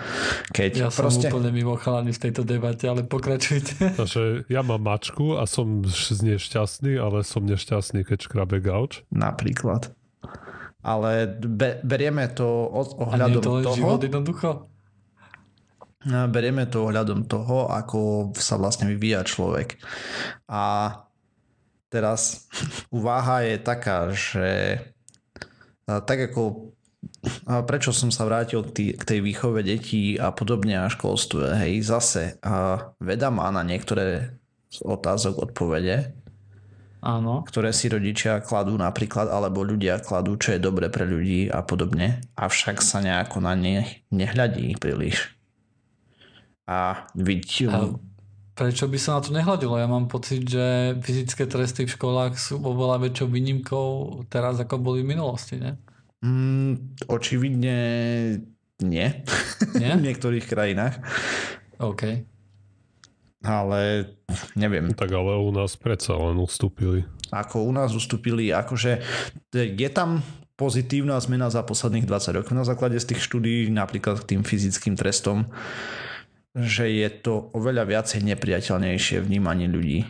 Keď Ja som proste... úplne mimo chalani v tejto debate, ale pokračujte. Takže ja mám mačku a som z nej šťastný, ale som nešťastný, keď škrabe gauč. Napríklad. Ale be, berieme to od, A nie je ohľadom to len toho, život jednoducho? berieme to ohľadom toho, ako sa vlastne vyvíja človek. A teraz uváha je taká, že tak ako a prečo som sa vrátil k, tej výchove detí a podobne a školstve, hej, zase a veda má na niektoré z otázok odpovede, Áno. ktoré si rodičia kladú napríklad, alebo ľudia kladú, čo je dobre pre ľudí a podobne, avšak sa nejako na ne nehľadí príliš. A vidí, A prečo by sa na to nehľadilo? Ja mám pocit, že fyzické tresty v školách sú oveľa väčšou výnimkou teraz, ako boli v minulosti, ne? mm, očividne nie. Nie? v niektorých krajinách. OK. Ale neviem, Tak ale u nás predsa len ustúpili. ako u nás ustúpili, akože je tam pozitívna zmena za posledných 20 rokov na základe z tých štúdí, napríklad k tým fyzickým trestom, že je to oveľa viacej nepriateľnejšie vnímanie ľudí,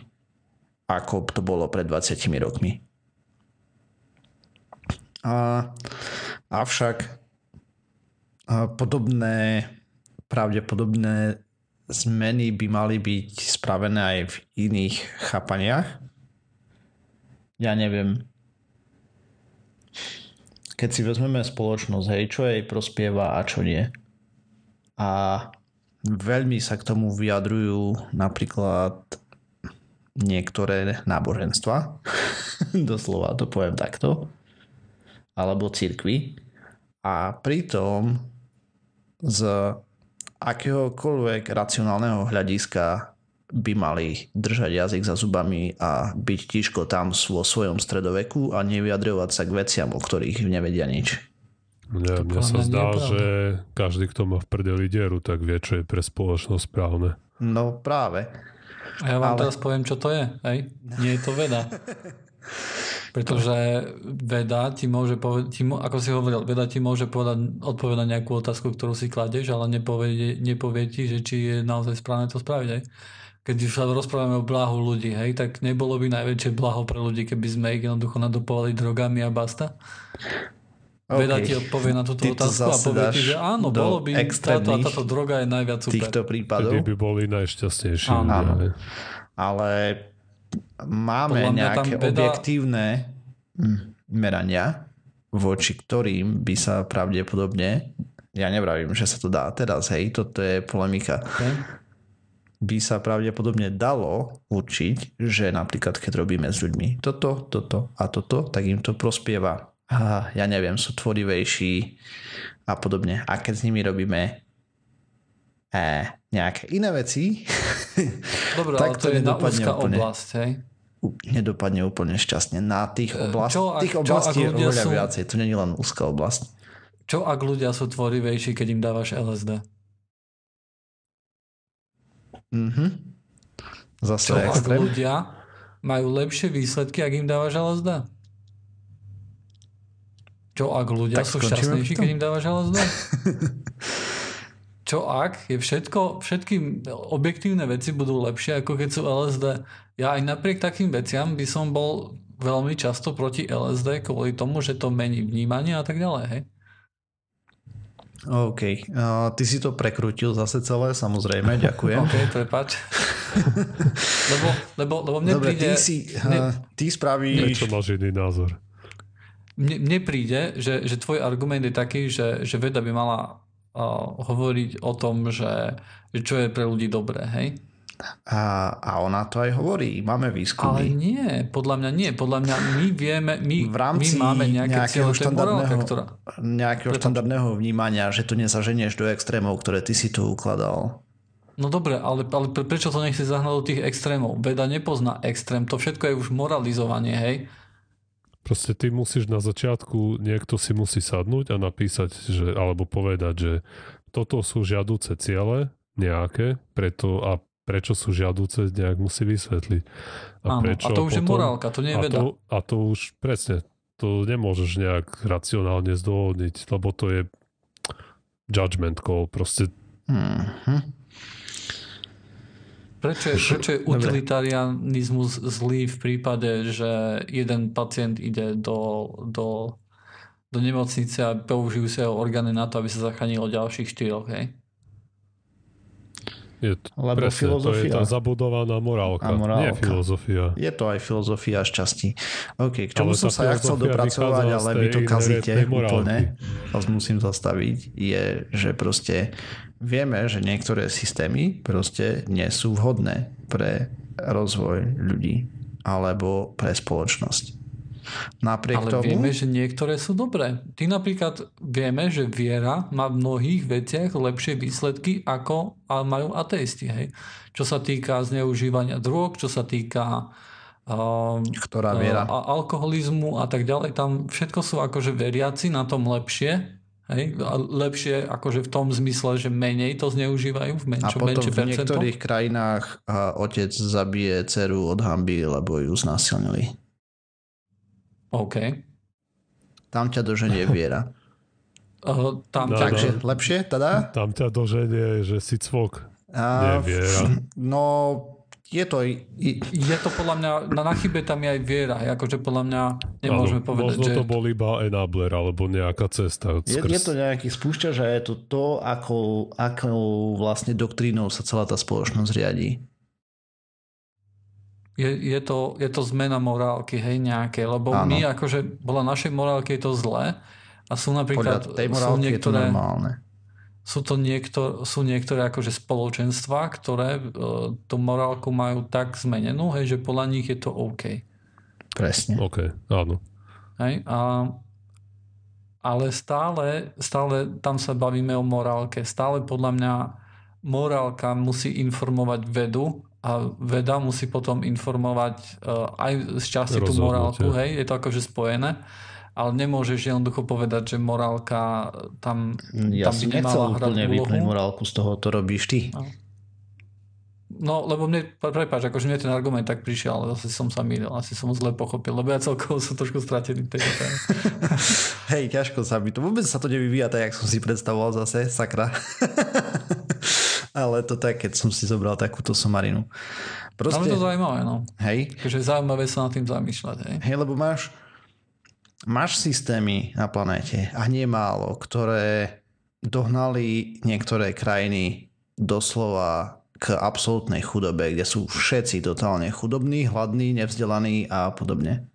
ako to bolo pred 20 rokmi. A, avšak a podobné pravdepodobné zmeny by mali byť spravené aj v iných chápaniach. Ja neviem. Keď si vezmeme spoločnosť, hej, čo jej prospieva a čo nie. A veľmi sa k tomu vyjadrujú napríklad niektoré náboženstva. Doslova to poviem takto. Alebo cirkvy. A pritom z akéhokoľvek racionálneho hľadiska by mali držať jazyk za zubami a byť tiško tam vo svojom stredoveku a nevyjadrovať sa k veciam, o ktorých nevedia nič. Nie, mne sa zdá, že každý, kto má v prdeli dieru, tak vie, čo je pre spoločnosť správne. No práve. A ja vám Ale... teraz poviem, čo to je. Hej? Nie je to veda. Pretože veda ti môže povedať, ti, ako si hovoril, veda ti môže povedať, odpovedať na nejakú otázku, ktorú si kladeš, ale nepovie, nepovie ti, že či je naozaj správne to spraviť. Hej? Keď už sa rozprávame o blahu ľudí, hej, tak nebolo by najväčšie blaho pre ľudí, keby sme ich jednoducho nadopovali drogami a basta? Okay. Veda ti odpovie na túto Ty otázku a povie ti, že áno, bolo by táto a táto droga je najviac super. Týchto prípadov. Vtedy by boli najšťastnejší. Áno. áno. Ale máme nejaké veda... objektívne merania, voči ktorým by sa pravdepodobne, ja nevravím, že sa to dá teraz, hej, toto je polemika, okay. by sa pravdepodobne dalo určiť, že napríklad keď robíme s ľuďmi toto, toto a toto, tak im to prospieva. Ja neviem, sú tvorivejší a podobne. A keď s nimi robíme e, nejaké iné veci, Dobre, tak to, to je na úzka oblasť, hej? nedopadne úplne šťastne. Na tých, oblast, čo, ak, tých oblastí je oveľa sú, viacej. To nie je len úzka oblasť. Čo ak ľudia sú tvorivejší, keď im dávaš LSD? Mhm. Zase čo extrém. ak ľudia majú lepšie výsledky, ak im dávaš LSD? Čo ak ľudia tak sú šťastnejší, keď im dávaš LSD? čo ak je všetko, všetky objektívne veci budú lepšie, ako keď sú LSD. Ja aj napriek takým veciam by som bol veľmi často proti LSD kvôli tomu, že to mení vnímanie a tak ďalej, hej? OK. Uh, ty si to prekrútil zase celé, samozrejme, ďakujem. OK, prepač. lebo, lebo, lebo mne Dobre, príde... ty, si, uh, ty spravíš... Prečo máš iný názor? Mne, mne príde, že, že tvoj argument je taký, že, že veda by mala hovoriť o tom, že, že čo je pre ľudí dobré, hej? A, a ona to aj hovorí, máme výskumy. Ale nie, podľa mňa nie. Podľa mňa my vieme, my, v rámci my máme nejaké nejakého štandardného, morálka, ktorá... nejakého štandardného vnímania, že to nezaženieš do extrémov, ktoré ty si tu ukladal. No dobre, ale, ale prečo to nechci zahnať do tých extrémov? Veda nepozná extrém, to všetko je už moralizovanie, hej? Proste ty musíš na začiatku, niekto si musí sadnúť a napísať, že, alebo povedať, že toto sú žiaduce ciele nejaké, preto a prečo sú žiaduce, nejak musí vysvetliť. A, Áno, prečo, a to už potom, je morálka, to nie je veda. A to, a to už, presne, to nemôžeš nejak racionálne zdôvodniť, lebo to je judgment call, proste. Mm-hmm. Prečo je, prečo je utilitarianizmus zlý v prípade, že jeden pacient ide do, do, do nemocnice a použijú sa jeho orgány na to, aby sa zachránilo ďalších štyroch, hej? Je to, Lebo presne, filozofia. to je tá zabudovaná morálka, a morálka. nie filozofia. Je to aj filozofia šťastí. OK, k čomu som sa ja chcel dopracovať, ale vy to kazíte úplne, vás musím zastaviť, je, že proste vieme, že niektoré systémy proste nie sú vhodné pre rozvoj ľudí alebo pre spoločnosť. Napriek Ale tomu... vieme, že niektoré sú dobré. Ty napríklad vieme, že viera má v mnohých veciach lepšie výsledky, ako majú ateisti. Hej? Čo sa týka zneužívania drog, čo sa týka uh, Ktorá viera? Uh, alkoholizmu a tak ďalej. Tam všetko sú akože veriaci na tom lepšie Hej? A lepšie akože v tom zmysle, že menej to zneužívajú v menšom, A potom v niektorých krajinách a otec zabije dceru od hamby, lebo ju znásilnili. OK. Tam ťa doženie viera. Uh, tam, no, Takže no. lepšie teda? Tam ťa doženie, že si cvok. A, Neviera. No, je to... Je to podľa mňa, na, na chybe tam je aj viera, akože podľa mňa nemôžeme Áno, povedať, možno že... to bol iba enabler alebo nejaká cesta. Je, je to nejaký spúšťač a je to to, ako, ako vlastne doktrínou sa celá tá spoločnosť riadí. Je, je, to, je to zmena morálky, hej, nejaké, lebo Áno. my akože, podľa našej morálky je to zlé a sú napríklad, Podľa tej sú morálky je to niektoré, normálne. sú to niektor, sú niektoré akože spoločenstva, ktoré e, tú morálku majú tak zmenenú, hej, že podľa nich je to OK. Presne. OK, áno. Hej? A, ale stále, stále tam sa bavíme o morálke. Stále podľa mňa morálka musí informovať vedu a veda musí potom informovať uh, aj z časti tú morálku. Hej? Je to akože spojené. Ale nemôžeš jednoducho povedať, že morálka tam, Ja tam by nemala hrať úplne úlohu. morálku z toho, to robíš ty. No, lebo mne, prepáč, akože mne ten argument tak prišiel, ale zase som sa mýlil, asi som ho zle pochopil, lebo ja celkovo som trošku stratený téme. Hej, ťažko sa mi to, vôbec sa to nevyvíja tak, jak som si predstavoval zase, sakra. Ale to tak, keď som si zobral takúto somarinu. Ale Proste, je to zaujímavé, no. hej, Takže zaujímavé sa nad tým zamýšľať, hej. hej, lebo máš, máš systémy na planéte a nie málo, ktoré dohnali niektoré krajiny doslova k absolútnej chudobe, kde sú všetci totálne chudobní, hladní, nevzdelaní a podobne.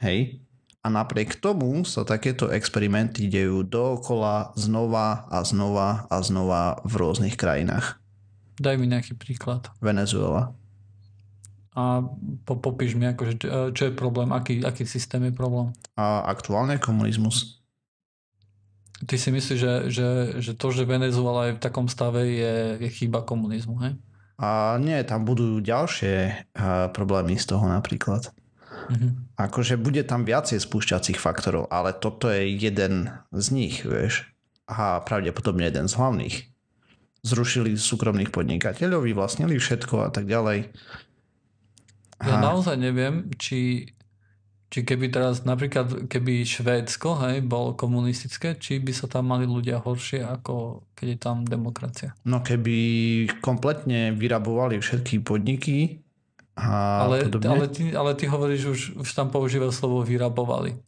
Hej. A napriek tomu sa takéto experimenty dejú dookola znova a znova a znova v rôznych krajinách. Daj mi nejaký príklad. Venezuela. A po, popíš mi, akože, čo- čo je problém, aký, aký systém je problém. A aktuálne komunizmus. Ty si myslíš, že, že, že to, že Venezuela je v takom stave, je, je chyba komunizmu, hej? A nie, tam budú ďalšie a, problémy z toho napríklad. Mhm. Akože bude tam viacej spúšťacích faktorov, ale toto je jeden z nich, vieš. A pravdepodobne jeden z hlavných. Zrušili súkromných podnikateľov, vyvlastnili všetko a tak ďalej. Ja A- naozaj neviem, či, či keby teraz napríklad, keby Švédsko hej, bolo komunistické, či by sa tam mali ľudia horšie, ako keď je tam demokracia. No keby kompletne vyrabovali všetky podniky a Ale, podobne. ale, ty, ale ty hovoríš, už, už tam používaš slovo vyrabovali.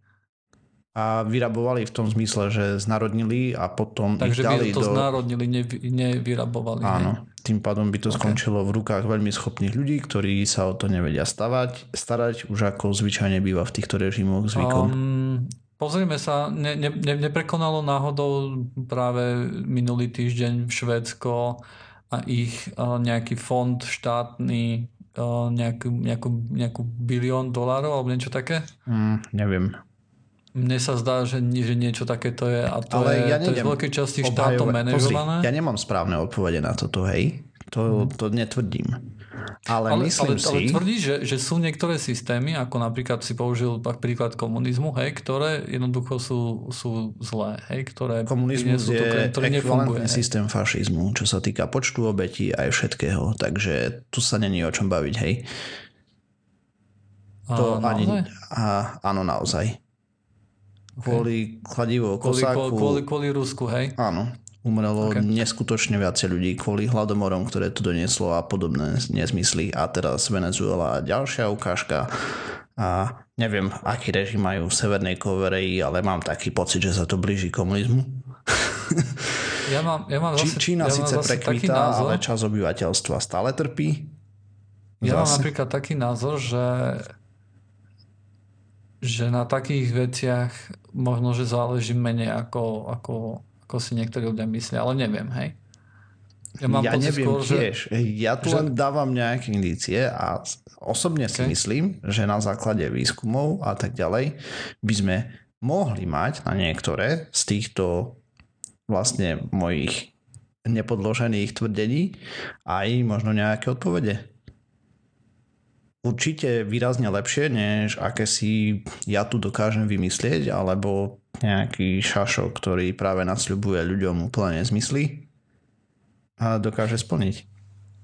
A vyrabovali v tom zmysle, že znárodnili a potom Takže ich dali by to do... znárodnili, nevy, nevyrabovali. Áno, tým pádom by to Ok. skončilo v rukách veľmi schopných ľudí, ktorí sa o to nevedia stavať, starať, už ako zvyčajne býva v týchto režimoch zvykom. Um, pozrime sa, ne, ne, ne, neprekonalo náhodou práve minulý týždeň v Švédsko a ich nejaký fond štátny nejakú, nejakú, nejakú bilión dolárov alebo niečo také? Mm, neviem. Mne sa zdá, že, ni- že niečo takéto je a to, Ale je, ja to je z veľkej časti štátom manažované. Pozri, ja nemám správne odpovede na toto, hej. To, to netvrdím. Ale, ale, myslím ale, ale si... tvrdíš, že, že sú niektoré systémy, ako napríklad si použil príklad komunizmu, hej, ktoré jednoducho sú, sú zlé, hej, ktoré Komunizmus je to, nefunguje. ekvivalentný systém fašizmu, čo sa týka počtu obetí aj všetkého, takže tu sa není o čom baviť, hej. To A, ani, naozaj? a, áno, naozaj. Kvôli kladivo Kvôli, kosáku, kvôli, kvôli, kvôli Rusku, hej? áno, umrelo Ok. neskutočne viacej ľudí kvôli hladomorom, ktoré tu donieslo a podobné nezmysly. A teraz Venezuela ďalšia ukážka. A neviem, aký režim majú v Severnej Koreji, ale mám taký pocit, že sa to blíži komunizmu. Ja mám, ja mám zase, Čína ja mám síce prekvitá, ale čas obyvateľstva stále trpí. ja mám Zase. napríklad taký názor, že že na takých veciach možno, že záleží menej ako, ako, ako si niektorí ľudia myslia, ale neviem, hej? Ja mám ja neviem skôr, že, tiež. Ja tu že- len dávam nejaké indície a osobne si Ok. myslím, že na základe výskumov a tak ďalej by sme mohli mať na niektoré z týchto vlastne mojich nepodložených tvrdení aj možno nejaké odpovede. Určite výrazne lepšie, než aké si ja tu dokážem vymyslieť, alebo nejaký šašok, ktorý práve nasľubuje ľuďom úplne zmysly a dokáže splniť.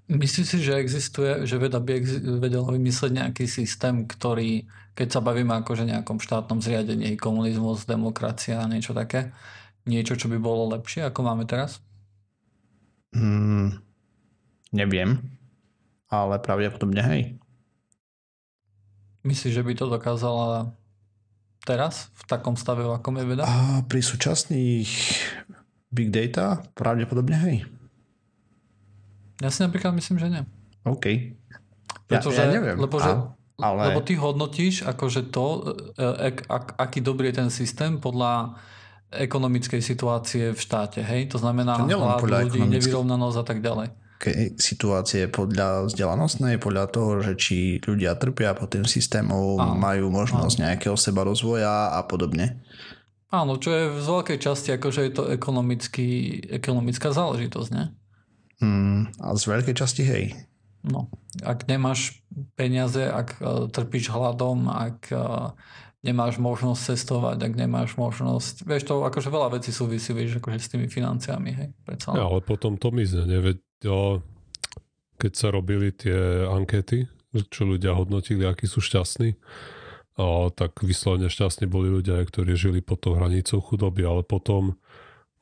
Myslíš si, že existuje, že veda by vedela vymyslieť nejaký systém, ktorý, keď sa bavíme akože nejakom štátnom zriadení, komunizmus, demokracia a niečo také, niečo, čo by bolo lepšie, ako máme teraz? Hmm, neviem. ale pravdepodobne hej. Myslíš, že by to dokázala teraz, v takom stave, v akom je veda? A pri súčasných big data pravdepodobne hej. Ja si napríklad myslím, že nie. OK. Pretože, ja, ja neviem. Lebo, že, A, ale... lebo ty hodnotíš akože to, e, ak, ak, aký dobrý je ten systém podľa ekonomickej situácie v štáte, hej? To znamená hlad ľudí, nevyrovnanosť a tak ďalej. Situácie podľa vzdelanostnej, podľa toho, že či ľudia trpia pod tým systémom, Áno, majú možnosť nejakého seba rozvoja a podobne. Áno, čo je z veľkej časti, akože je to ekonomický, ekonomická záležitosť, ne? Hmm, a z veľkej časti hej. No, ak nemáš peniaze, ak uh, trpíš hladom, ak uh, nemáš možnosť cestovať, ak nemáš možnosť, vieš to, akože veľa vecí súvisí, vieš, akože s tými financiami, hej, predsa. Ja, ale potom to mizne, neveď, keď sa robili tie ankety, čo ľudia hodnotili, akí sú šťastní, tak vyslovene šťastní boli ľudia, ktorí žili pod tou hranicou chudoby, ale potom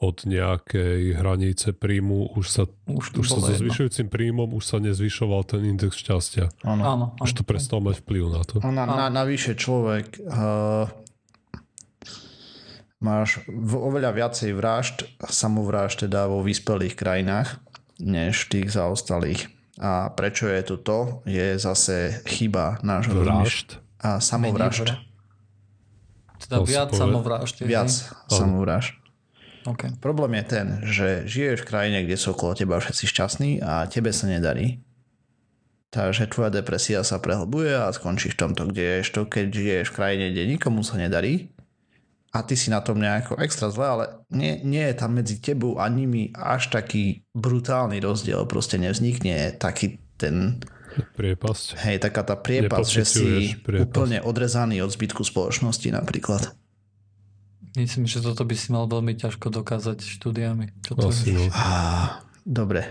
od nejakej hranice príjmu už sa, Už, už sa so zvyšujúcim príjmom už sa nezvyšoval ten index šťastia. Áno. Áno, Už to prestal mať vplyv na to. Na, na, navyše človek uh, máš v oveľa viacej vražd, samovrážd teda vo vyspelých krajinách, než tých zaostalých. A prečo je to to, je zase chyba nášho Vražd. a samovražd. Teda viac samovrážd. Viac hej? Samovražd. OK. Problém je ten, že žiješ v krajine, kde sú okolo teba všetci šťastní a tebe sa nedarí. Takže tvoja depresia sa prehlbuje a skončíš v tomto, kde ješ to, keď žiješ v krajine, kde nikomu sa nedarí a ty si na tom nejako extra zle, ale nie, nie je tam medzi tebou a nimi až taký brutálny rozdiel. Proste nevznikne taký ten, Priepasť. hej, taká tá priepas, že si priepasť. úplne odrezaný od zbytku spoločnosti napríklad. Myslím, že toto by si mal veľmi ťažko dokázať štúdiami. Čo to Asi, je. no. Á, dobre,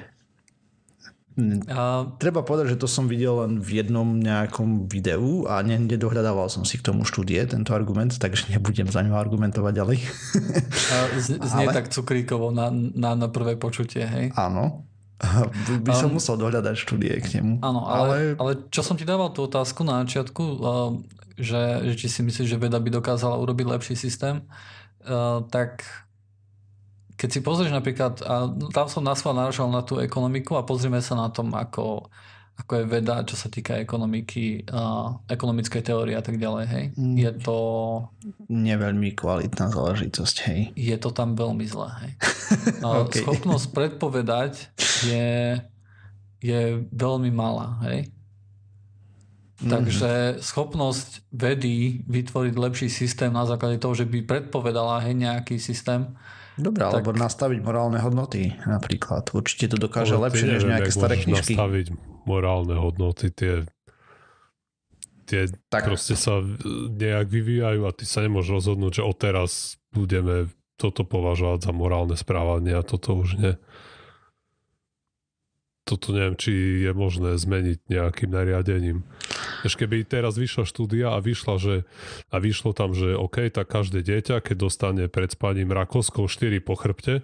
A Treba povedať, že to som videl len v jednom nejakom videu a ne, nedohľadával som si k tomu štúdie, tento argument, takže nebudem za ňo argumentovať ďalej. A z, znie Ale- tak cukríkovo na, na, na prvé počutie, hej? Áno. By, som Um, musel dohľadať štúdie k nemu. Áno, ale, ale... ale čo som ti dával tú otázku na začiatku, že, že či si myslíš, že veda by dokázala urobiť lepší systém, uh, tak keď si pozrieš napríklad, a tam som na schvál naražal na tú ekonomiku a pozrieme sa na tom, ako, ako je veda, čo sa týka ekonomiky, uh, ekonomickej teórie a tak ďalej, hej. Mm. Je to, Neveľmi kvalitná záležitosť, hej. je to tam veľmi zlé, hej. Uh, OK. Schopnosť predpovedať je, je veľmi malá, hej. Mhm. Takže schopnosť vedy vytvoriť lepší systém na základe toho, že by predpovedala hej, nejaký systém, Dobre, tak- alebo nastaviť morálne hodnoty napríklad. Určite to dokáže ty lepšie než neviem, nejaké jak staré knižky. nastaviť morálne hodnoty, tie, tie Tak. proste sa e, nejak vyvíjajú a ty sa nemôžeš rozhodnúť, že odteraz budeme toto považovať za morálne správanie a toto už nie. Toto neviem, či je možné zmeniť nejakým nariadením. Ež keby teraz vyšla štúdia a vyšla, že, a vyšlo tam, že OK, tak každé dieťa, keď dostane pred spaním rakoskou 4 po chrbte,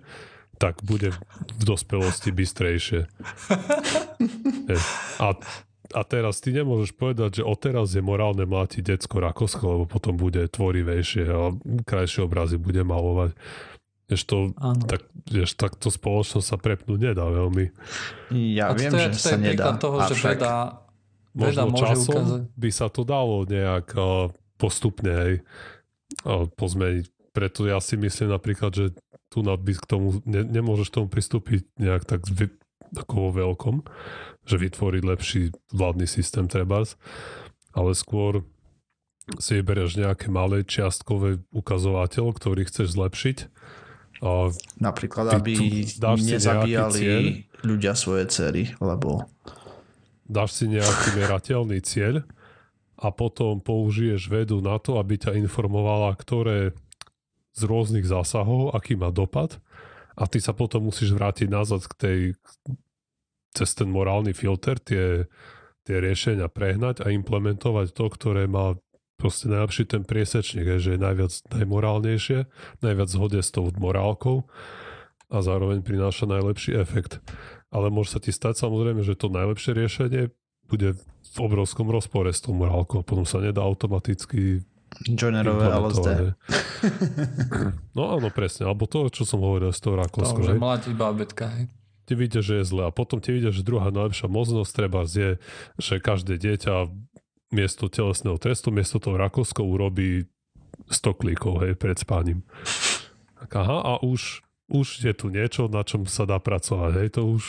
tak bude v dospelosti bystrejšie. A, a teraz ty nemôžeš povedať, že odteraz je morálne mlátiť decko rakosko, lebo potom bude tvorivejšie a krajšie obrazy bude malovať. Vieš to, tak, vieš, takto spoločnosť sa prepnúť nedá veľmi. Ja a to viem, je, že to sa je nedá. toho, že avšak veda, veda Možno môže časom ukázať. by sa to dalo nejak uh, postupne hej, uh, pozmeniť. Preto ja si myslím napríklad, že tu na by k tomu, ne, nemôžeš tomu pristúpiť nejak tak vy, ako vo veľkom, že vytvoriť lepší vládny systém trebárs, ale skôr si vyberieš nejaké malé čiastkové ukazovateľ, ktorý chceš zlepšiť a Napríklad, aby nezabíjali cieľ? ľudia svoje cery, lebo dáš si nejaký merateľný cieľ a potom použiješ vedu na to, aby ťa informovala, ktoré z rôznych zásahov, aký má dopad a ty sa potom musíš vrátiť nazad k tej cez ten morálny filter tie, tie riešenia prehnať a implementovať to, ktoré má proste najlepší ten priesečník, že je najviac najmorálnejšie, najviac zhode s tou morálkou a zároveň prináša najlepší efekt. Ale môže sa ti stať samozrejme, že to najlepšie riešenie bude v obrovskom rozpore s tou morálkou. Potom sa nedá automaticky Joinerové LSD. No áno, presne. Alebo to, čo som hovoril s tou Rakoskou. To, že mladí bábetka, hej. Ty vidia, že je zle. A potom ti vidia, že druhá najlepšia možnosť treba je, že každé dieťa miesto telesného testu, miesto toho Rakousko urobí 100 klikov, hej, pred spáním. Tak aha, a už, už je tu niečo, na čom sa dá pracovať, hej, to už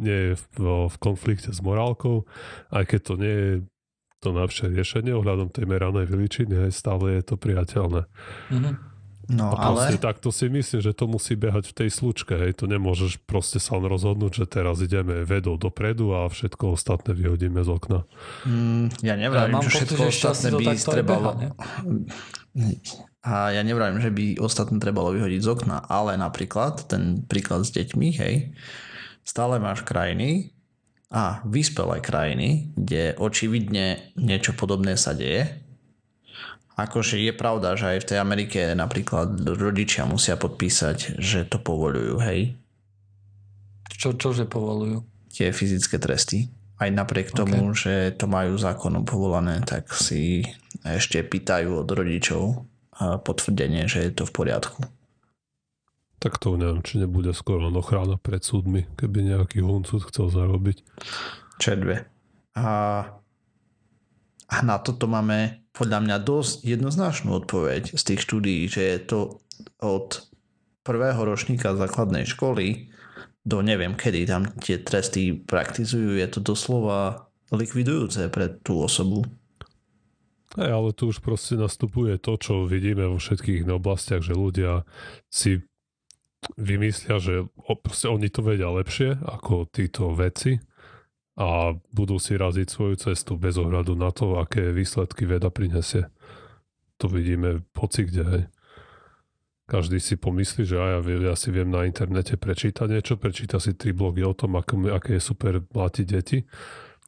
nie je v, v konflikte s morálkou, aj keď to nie je to najlepšie riešenie ohľadom tej meranej veličiny, hej, stále je to priateľné. Mhm. No A proste ale... takto si myslím, že to musí behať v tej slučke, hej, to nemôžeš proste sa len rozhodnúť, že teraz ideme vedou dopredu a všetko ostatné vyhodíme z okna. Mm, ja Ja nevravím, mám že pocit, všetko že šťastie ostatné by aj trebalo... beha? A ja nevravím, že by ostatné trebalo vyhodiť z okna, ale napríklad ten príklad s deťmi, hej, stále máš krajiny a vyspelé krajiny, kde očividne niečo podobné sa deje. Akože je pravda, že aj v tej Amerike napríklad rodičia musia podpísať, že to povolujú, hej, Čo, čože povolujú? tie fyzické tresty. Aj napriek tomu, že to majú zákonom povolané, tak si ešte pýtajú od rodičov potvrdenie, že je to v poriadku. Tak to neviem, či nebude skoro len ochrana pred súdmi, keby nejaký huncút chcel zarobiť. Dve. A, a na toto máme podľa mňa dosť jednoznačnú odpoveď z tých štúdií, že je to od prvého ročníka základnej školy do neviem kedy tam tie tresty praktizujú, je to doslova likvidujúce pre tú osobu. Hej, ale tu už proste nastupuje to, čo vidíme vo všetkých oblastiach, že ľudia si vymyslia, že proste oni to vedia lepšie ako títo veci a budú si raziť svoju cestu bez ohľadu na to, aké výsledky veda prinesie. To vidíme poci kde, hej. Každý si pomyslí, že aj ja, ja si viem na internete prečítať niečo, prečíta si tri blogy o tom, aké je super mlátiť deti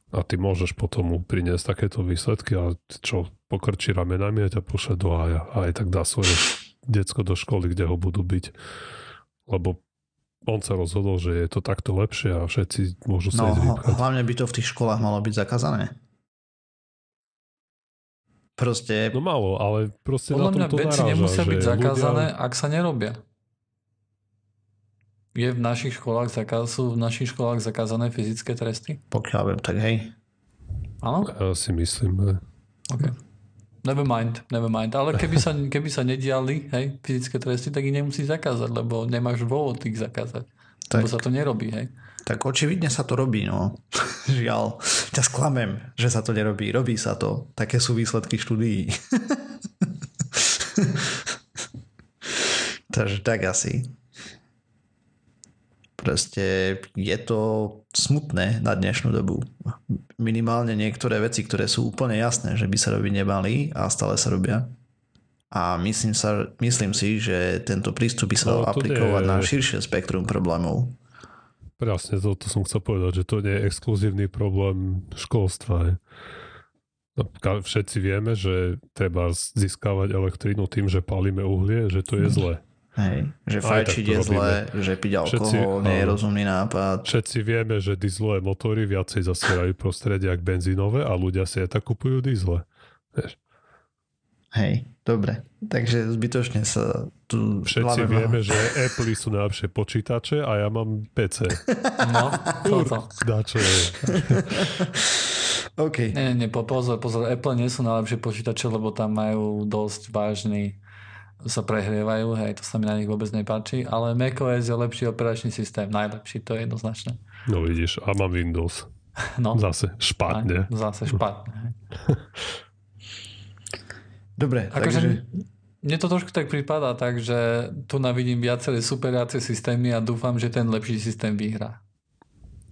a ty môžeš potom mu priniesť takéto výsledky a čo, pokrčí ramenami a ťa pošle do hája a aj tak dá svoje decko do školy, kde ho budú byť. Lebo on sa rozhodol, že je to takto lepšie a všetci môžu sa No, vypchať. hlavne by to v tých školách malo byť zakázané. Proste, No malo, ale proste Podľa na mňa tom to veci naráža, nemusia byť zakázané, ľudia, ak sa nerobia. Je v našich školách zakaz, sú v našich školách zakázané fyzické tresty? pokiaľ viem, tak hej. Áno? Ja si myslím, že OK. Never mind, never mind. Ale keby sa, keby sa nediali hej, fyzické tresty, tak ich nemusí zakázať, lebo nemáš dôvod ich zakázať. Tak, Lebo sa to nerobí, hej. tak očividne sa to robí, no. Žiaľ, ťa sklamem, že sa to nerobí. Robí sa to. Také sú výsledky štúdií. Takže tak asi. Proste je to smutné na dnešnú dobu. Minimálne niektoré veci, ktoré sú úplne jasné, že by sa robiť nemali a stále sa robia. A myslím, sa, myslím si, že tento prístup by sa dal No, aplikovať je- na širšie spektrum problémov. Presne, to, to som chcel povedať, že to nie je exkluzívny problém školstva. Je. No, Všetci vieme, že treba získavať elektrínu tým, že palíme uhlie, že to je zlé. Hej, že tak fajčiť je zlé, že piť Všetci- alkohol nie je áno. rozumný nápad. Všetci vieme, že dieselové motory viacej zasierajú prostredie ako benzínové a ľudia si aj tak kupujú. Vieš. Hej, dobre. Takže zbytočne sa tu... Všetci hlavne- vieme, že Apple sú najlepšie počítače a ja mám PC. No, toto. Dá čo je. OK. Nie, nie, po- pozor, pozor, Apple nie sú najlepšie počítače, lebo tam majú dosť vážny sa prehrievajú, hej, to sa mi na nich vôbec nepáči, ale macOS je lepší operačný systém, najlepší, to je jednoznačné. No vidíš, a mám Windows. No, Zase špatne. zase špatne. Dobre, Akože takže... mne to trošku tak prípada, takže tu navidím viaceré superiacie systémy a dúfam, že ten lepší systém vyhrá.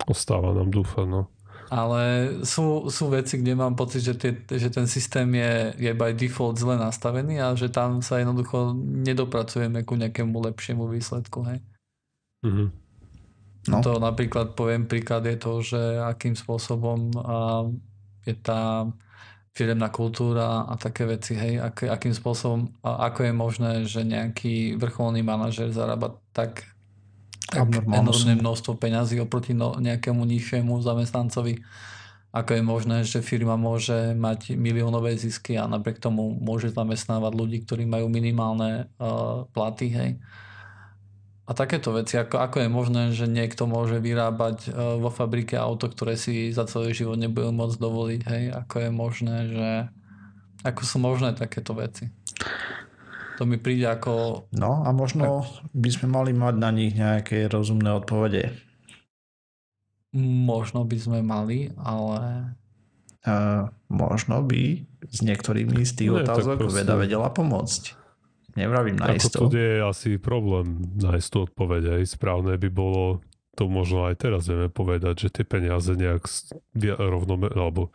Ostáva nám dúfa, no. Ale sú, sú veci, kde mám pocit, že, tie, že ten systém je, je by default zle nastavený a že tam sa jednoducho nedopracujeme ku nejakému lepšiemu výsledku. Hej. Mhm. No. To napríklad poviem, príklad je to, že akým spôsobom a, je tá firemná kultúra a také veci, hej, ak, akým spôsobom, a ako je možné, že nejaký vrcholný manažer zarába tak enormné množstvo peňazí oproti no, nejakému nižšiemu zamestnancovi. Ako je možné, že firma môže mať miliónové zisky a napriek tomu môže zamestnávať ľudí, ktorí majú minimálne uh, platy, hej. A takéto veci, ako, ako je možné, že niekto môže vyrábať uh, vo fabrike auto, ktoré si za celý život nebude môcť dovoliť, hej. Ako je možné, že... Ako sú možné takéto veci. To mi príde ako No a možno by sme mali mať na nich nejaké rozumné odpovede. Možno by sme mali, ale A možno by s niektorými z tých Nie, otázok proste- veda vedela pomôcť. Nevravím na Ako isto. tu je asi problém nájsť tú odpoveď. Aj správne by bolo, to možno aj teraz vieme povedať, že tie peniaze nejak rovno, alebo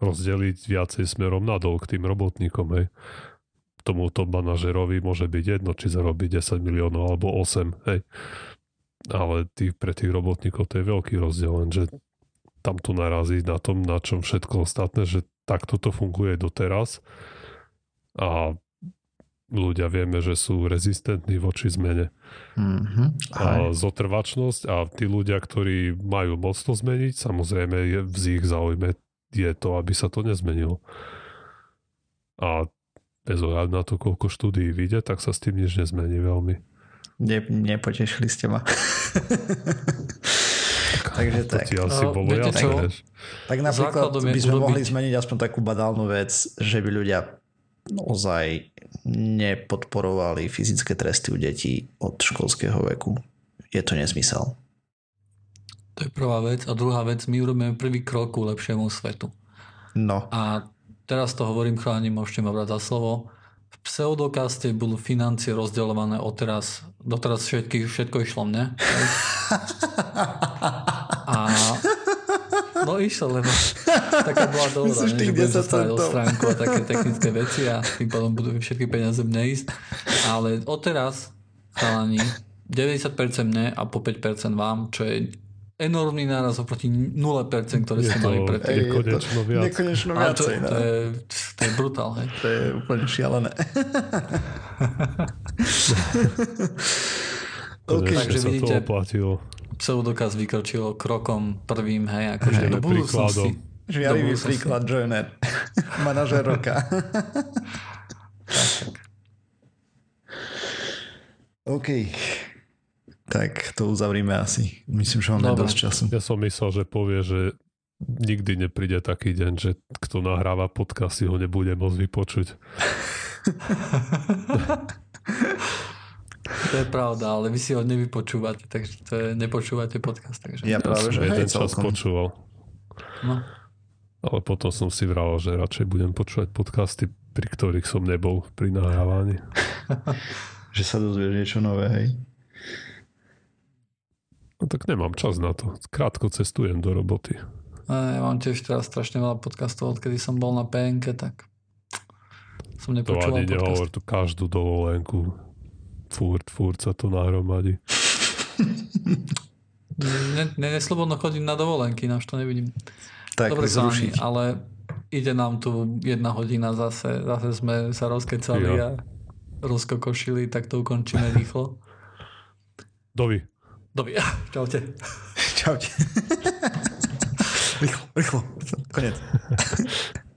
rozdeliť viacej smerom nadol k tým robotníkom. Hej. Tomuto manažerovi môže byť jedno, či zarobí 10 miliónov alebo 8. Hej. Ale tých, pre tých robotníkov to je veľký rozdiel, lenže tam to narazí na tom, na čom všetko ostatné, že takto to funguje doteraz a ľudia vieme, že sú rezistentní voči zmene. Mhm. A A zotrvačnosť a tí ľudia, ktorí majú moc to zmeniť, samozrejme je v ich záujme je to, aby sa to nezmenilo. A bez ohľadu na to, koľko štúdií vyjde, tak sa s tým nič nezmení veľmi. ne, nepotešili ste ma. Takže To tak. ti asi No, bolo viete jasné, vieš. Tak napríklad by sme urobiť- mohli zmeniť aspoň takú banálnu vec, že by ľudia naozaj nepodporovali fyzické tresty u detí od školského veku. Je to nezmysel. to je prvá vec. A druhá vec, my urobíme prvý krok ku lepšiemu svetu. No, A teraz to hovorím chláni, môžete ma brať za slovo. V pseudokaste budú financie rozdeľované odteraz, doteraz všetky, všetko išlo mne. A no išlo, lebo taká bola dohoda, Myslíš ne, tých že budem sa 10 starať o stránku a také technické veci a tým pádom budú všetky peniaze mne ísť. Ale odteraz, chalani, 90% mne a po 5% vám, čo je enormný náraz oproti 0%, ktoré to mali predtým. je konečno viac. nekonečno Ale to, viacej. to, no. je, to je brutál, hej. To je úplne šialené. OK. Konečne Takže sa to vidíte- oplatilo. Pseudokaz vykročilo krokom prvým, hej, akože do budúcnosti. Žiarivý príklad Joiner. Manažer roka. OK. Tak to uzavrime asi. Myslím, že máme Dobre. dosť času. Ja som myslel, že povie, že nikdy nepríde taký deň, že kto nahráva podcast si ho nebude môcť vypočuť. To je pravda, ale vy si ho nevypočúvate, takže to je, nepočúvate podcast. Takže... Ja práve, že jeden hej, čas celkom. počúval. No, Ale potom som si vral, že radšej budem počúvať podcasty, pri ktorých som nebol pri nahrávaní. Že sa dozvieš niečo nové, hej. No tak nemám čas na to. Krátko cestujem do roboty. ja mám tiež teraz strašne veľa podcastov, odkedy som bol na PNK, tak som To nepočúval ani nehovor, tu každú dovolenku. Furt, furt sa to nahromadí. Ne, ne, neslobodno chodiť na dovolenky, náš to nevidím. Tak Dobre, chalani, ale ide nám tu jedna hodina zase, zase sme sa rozkecali Jo. a rozkokošili, tak to ukončíme rýchlo. Dovi. Dobre, čaute. Čaute. rýchlo, rýchlo. Konec.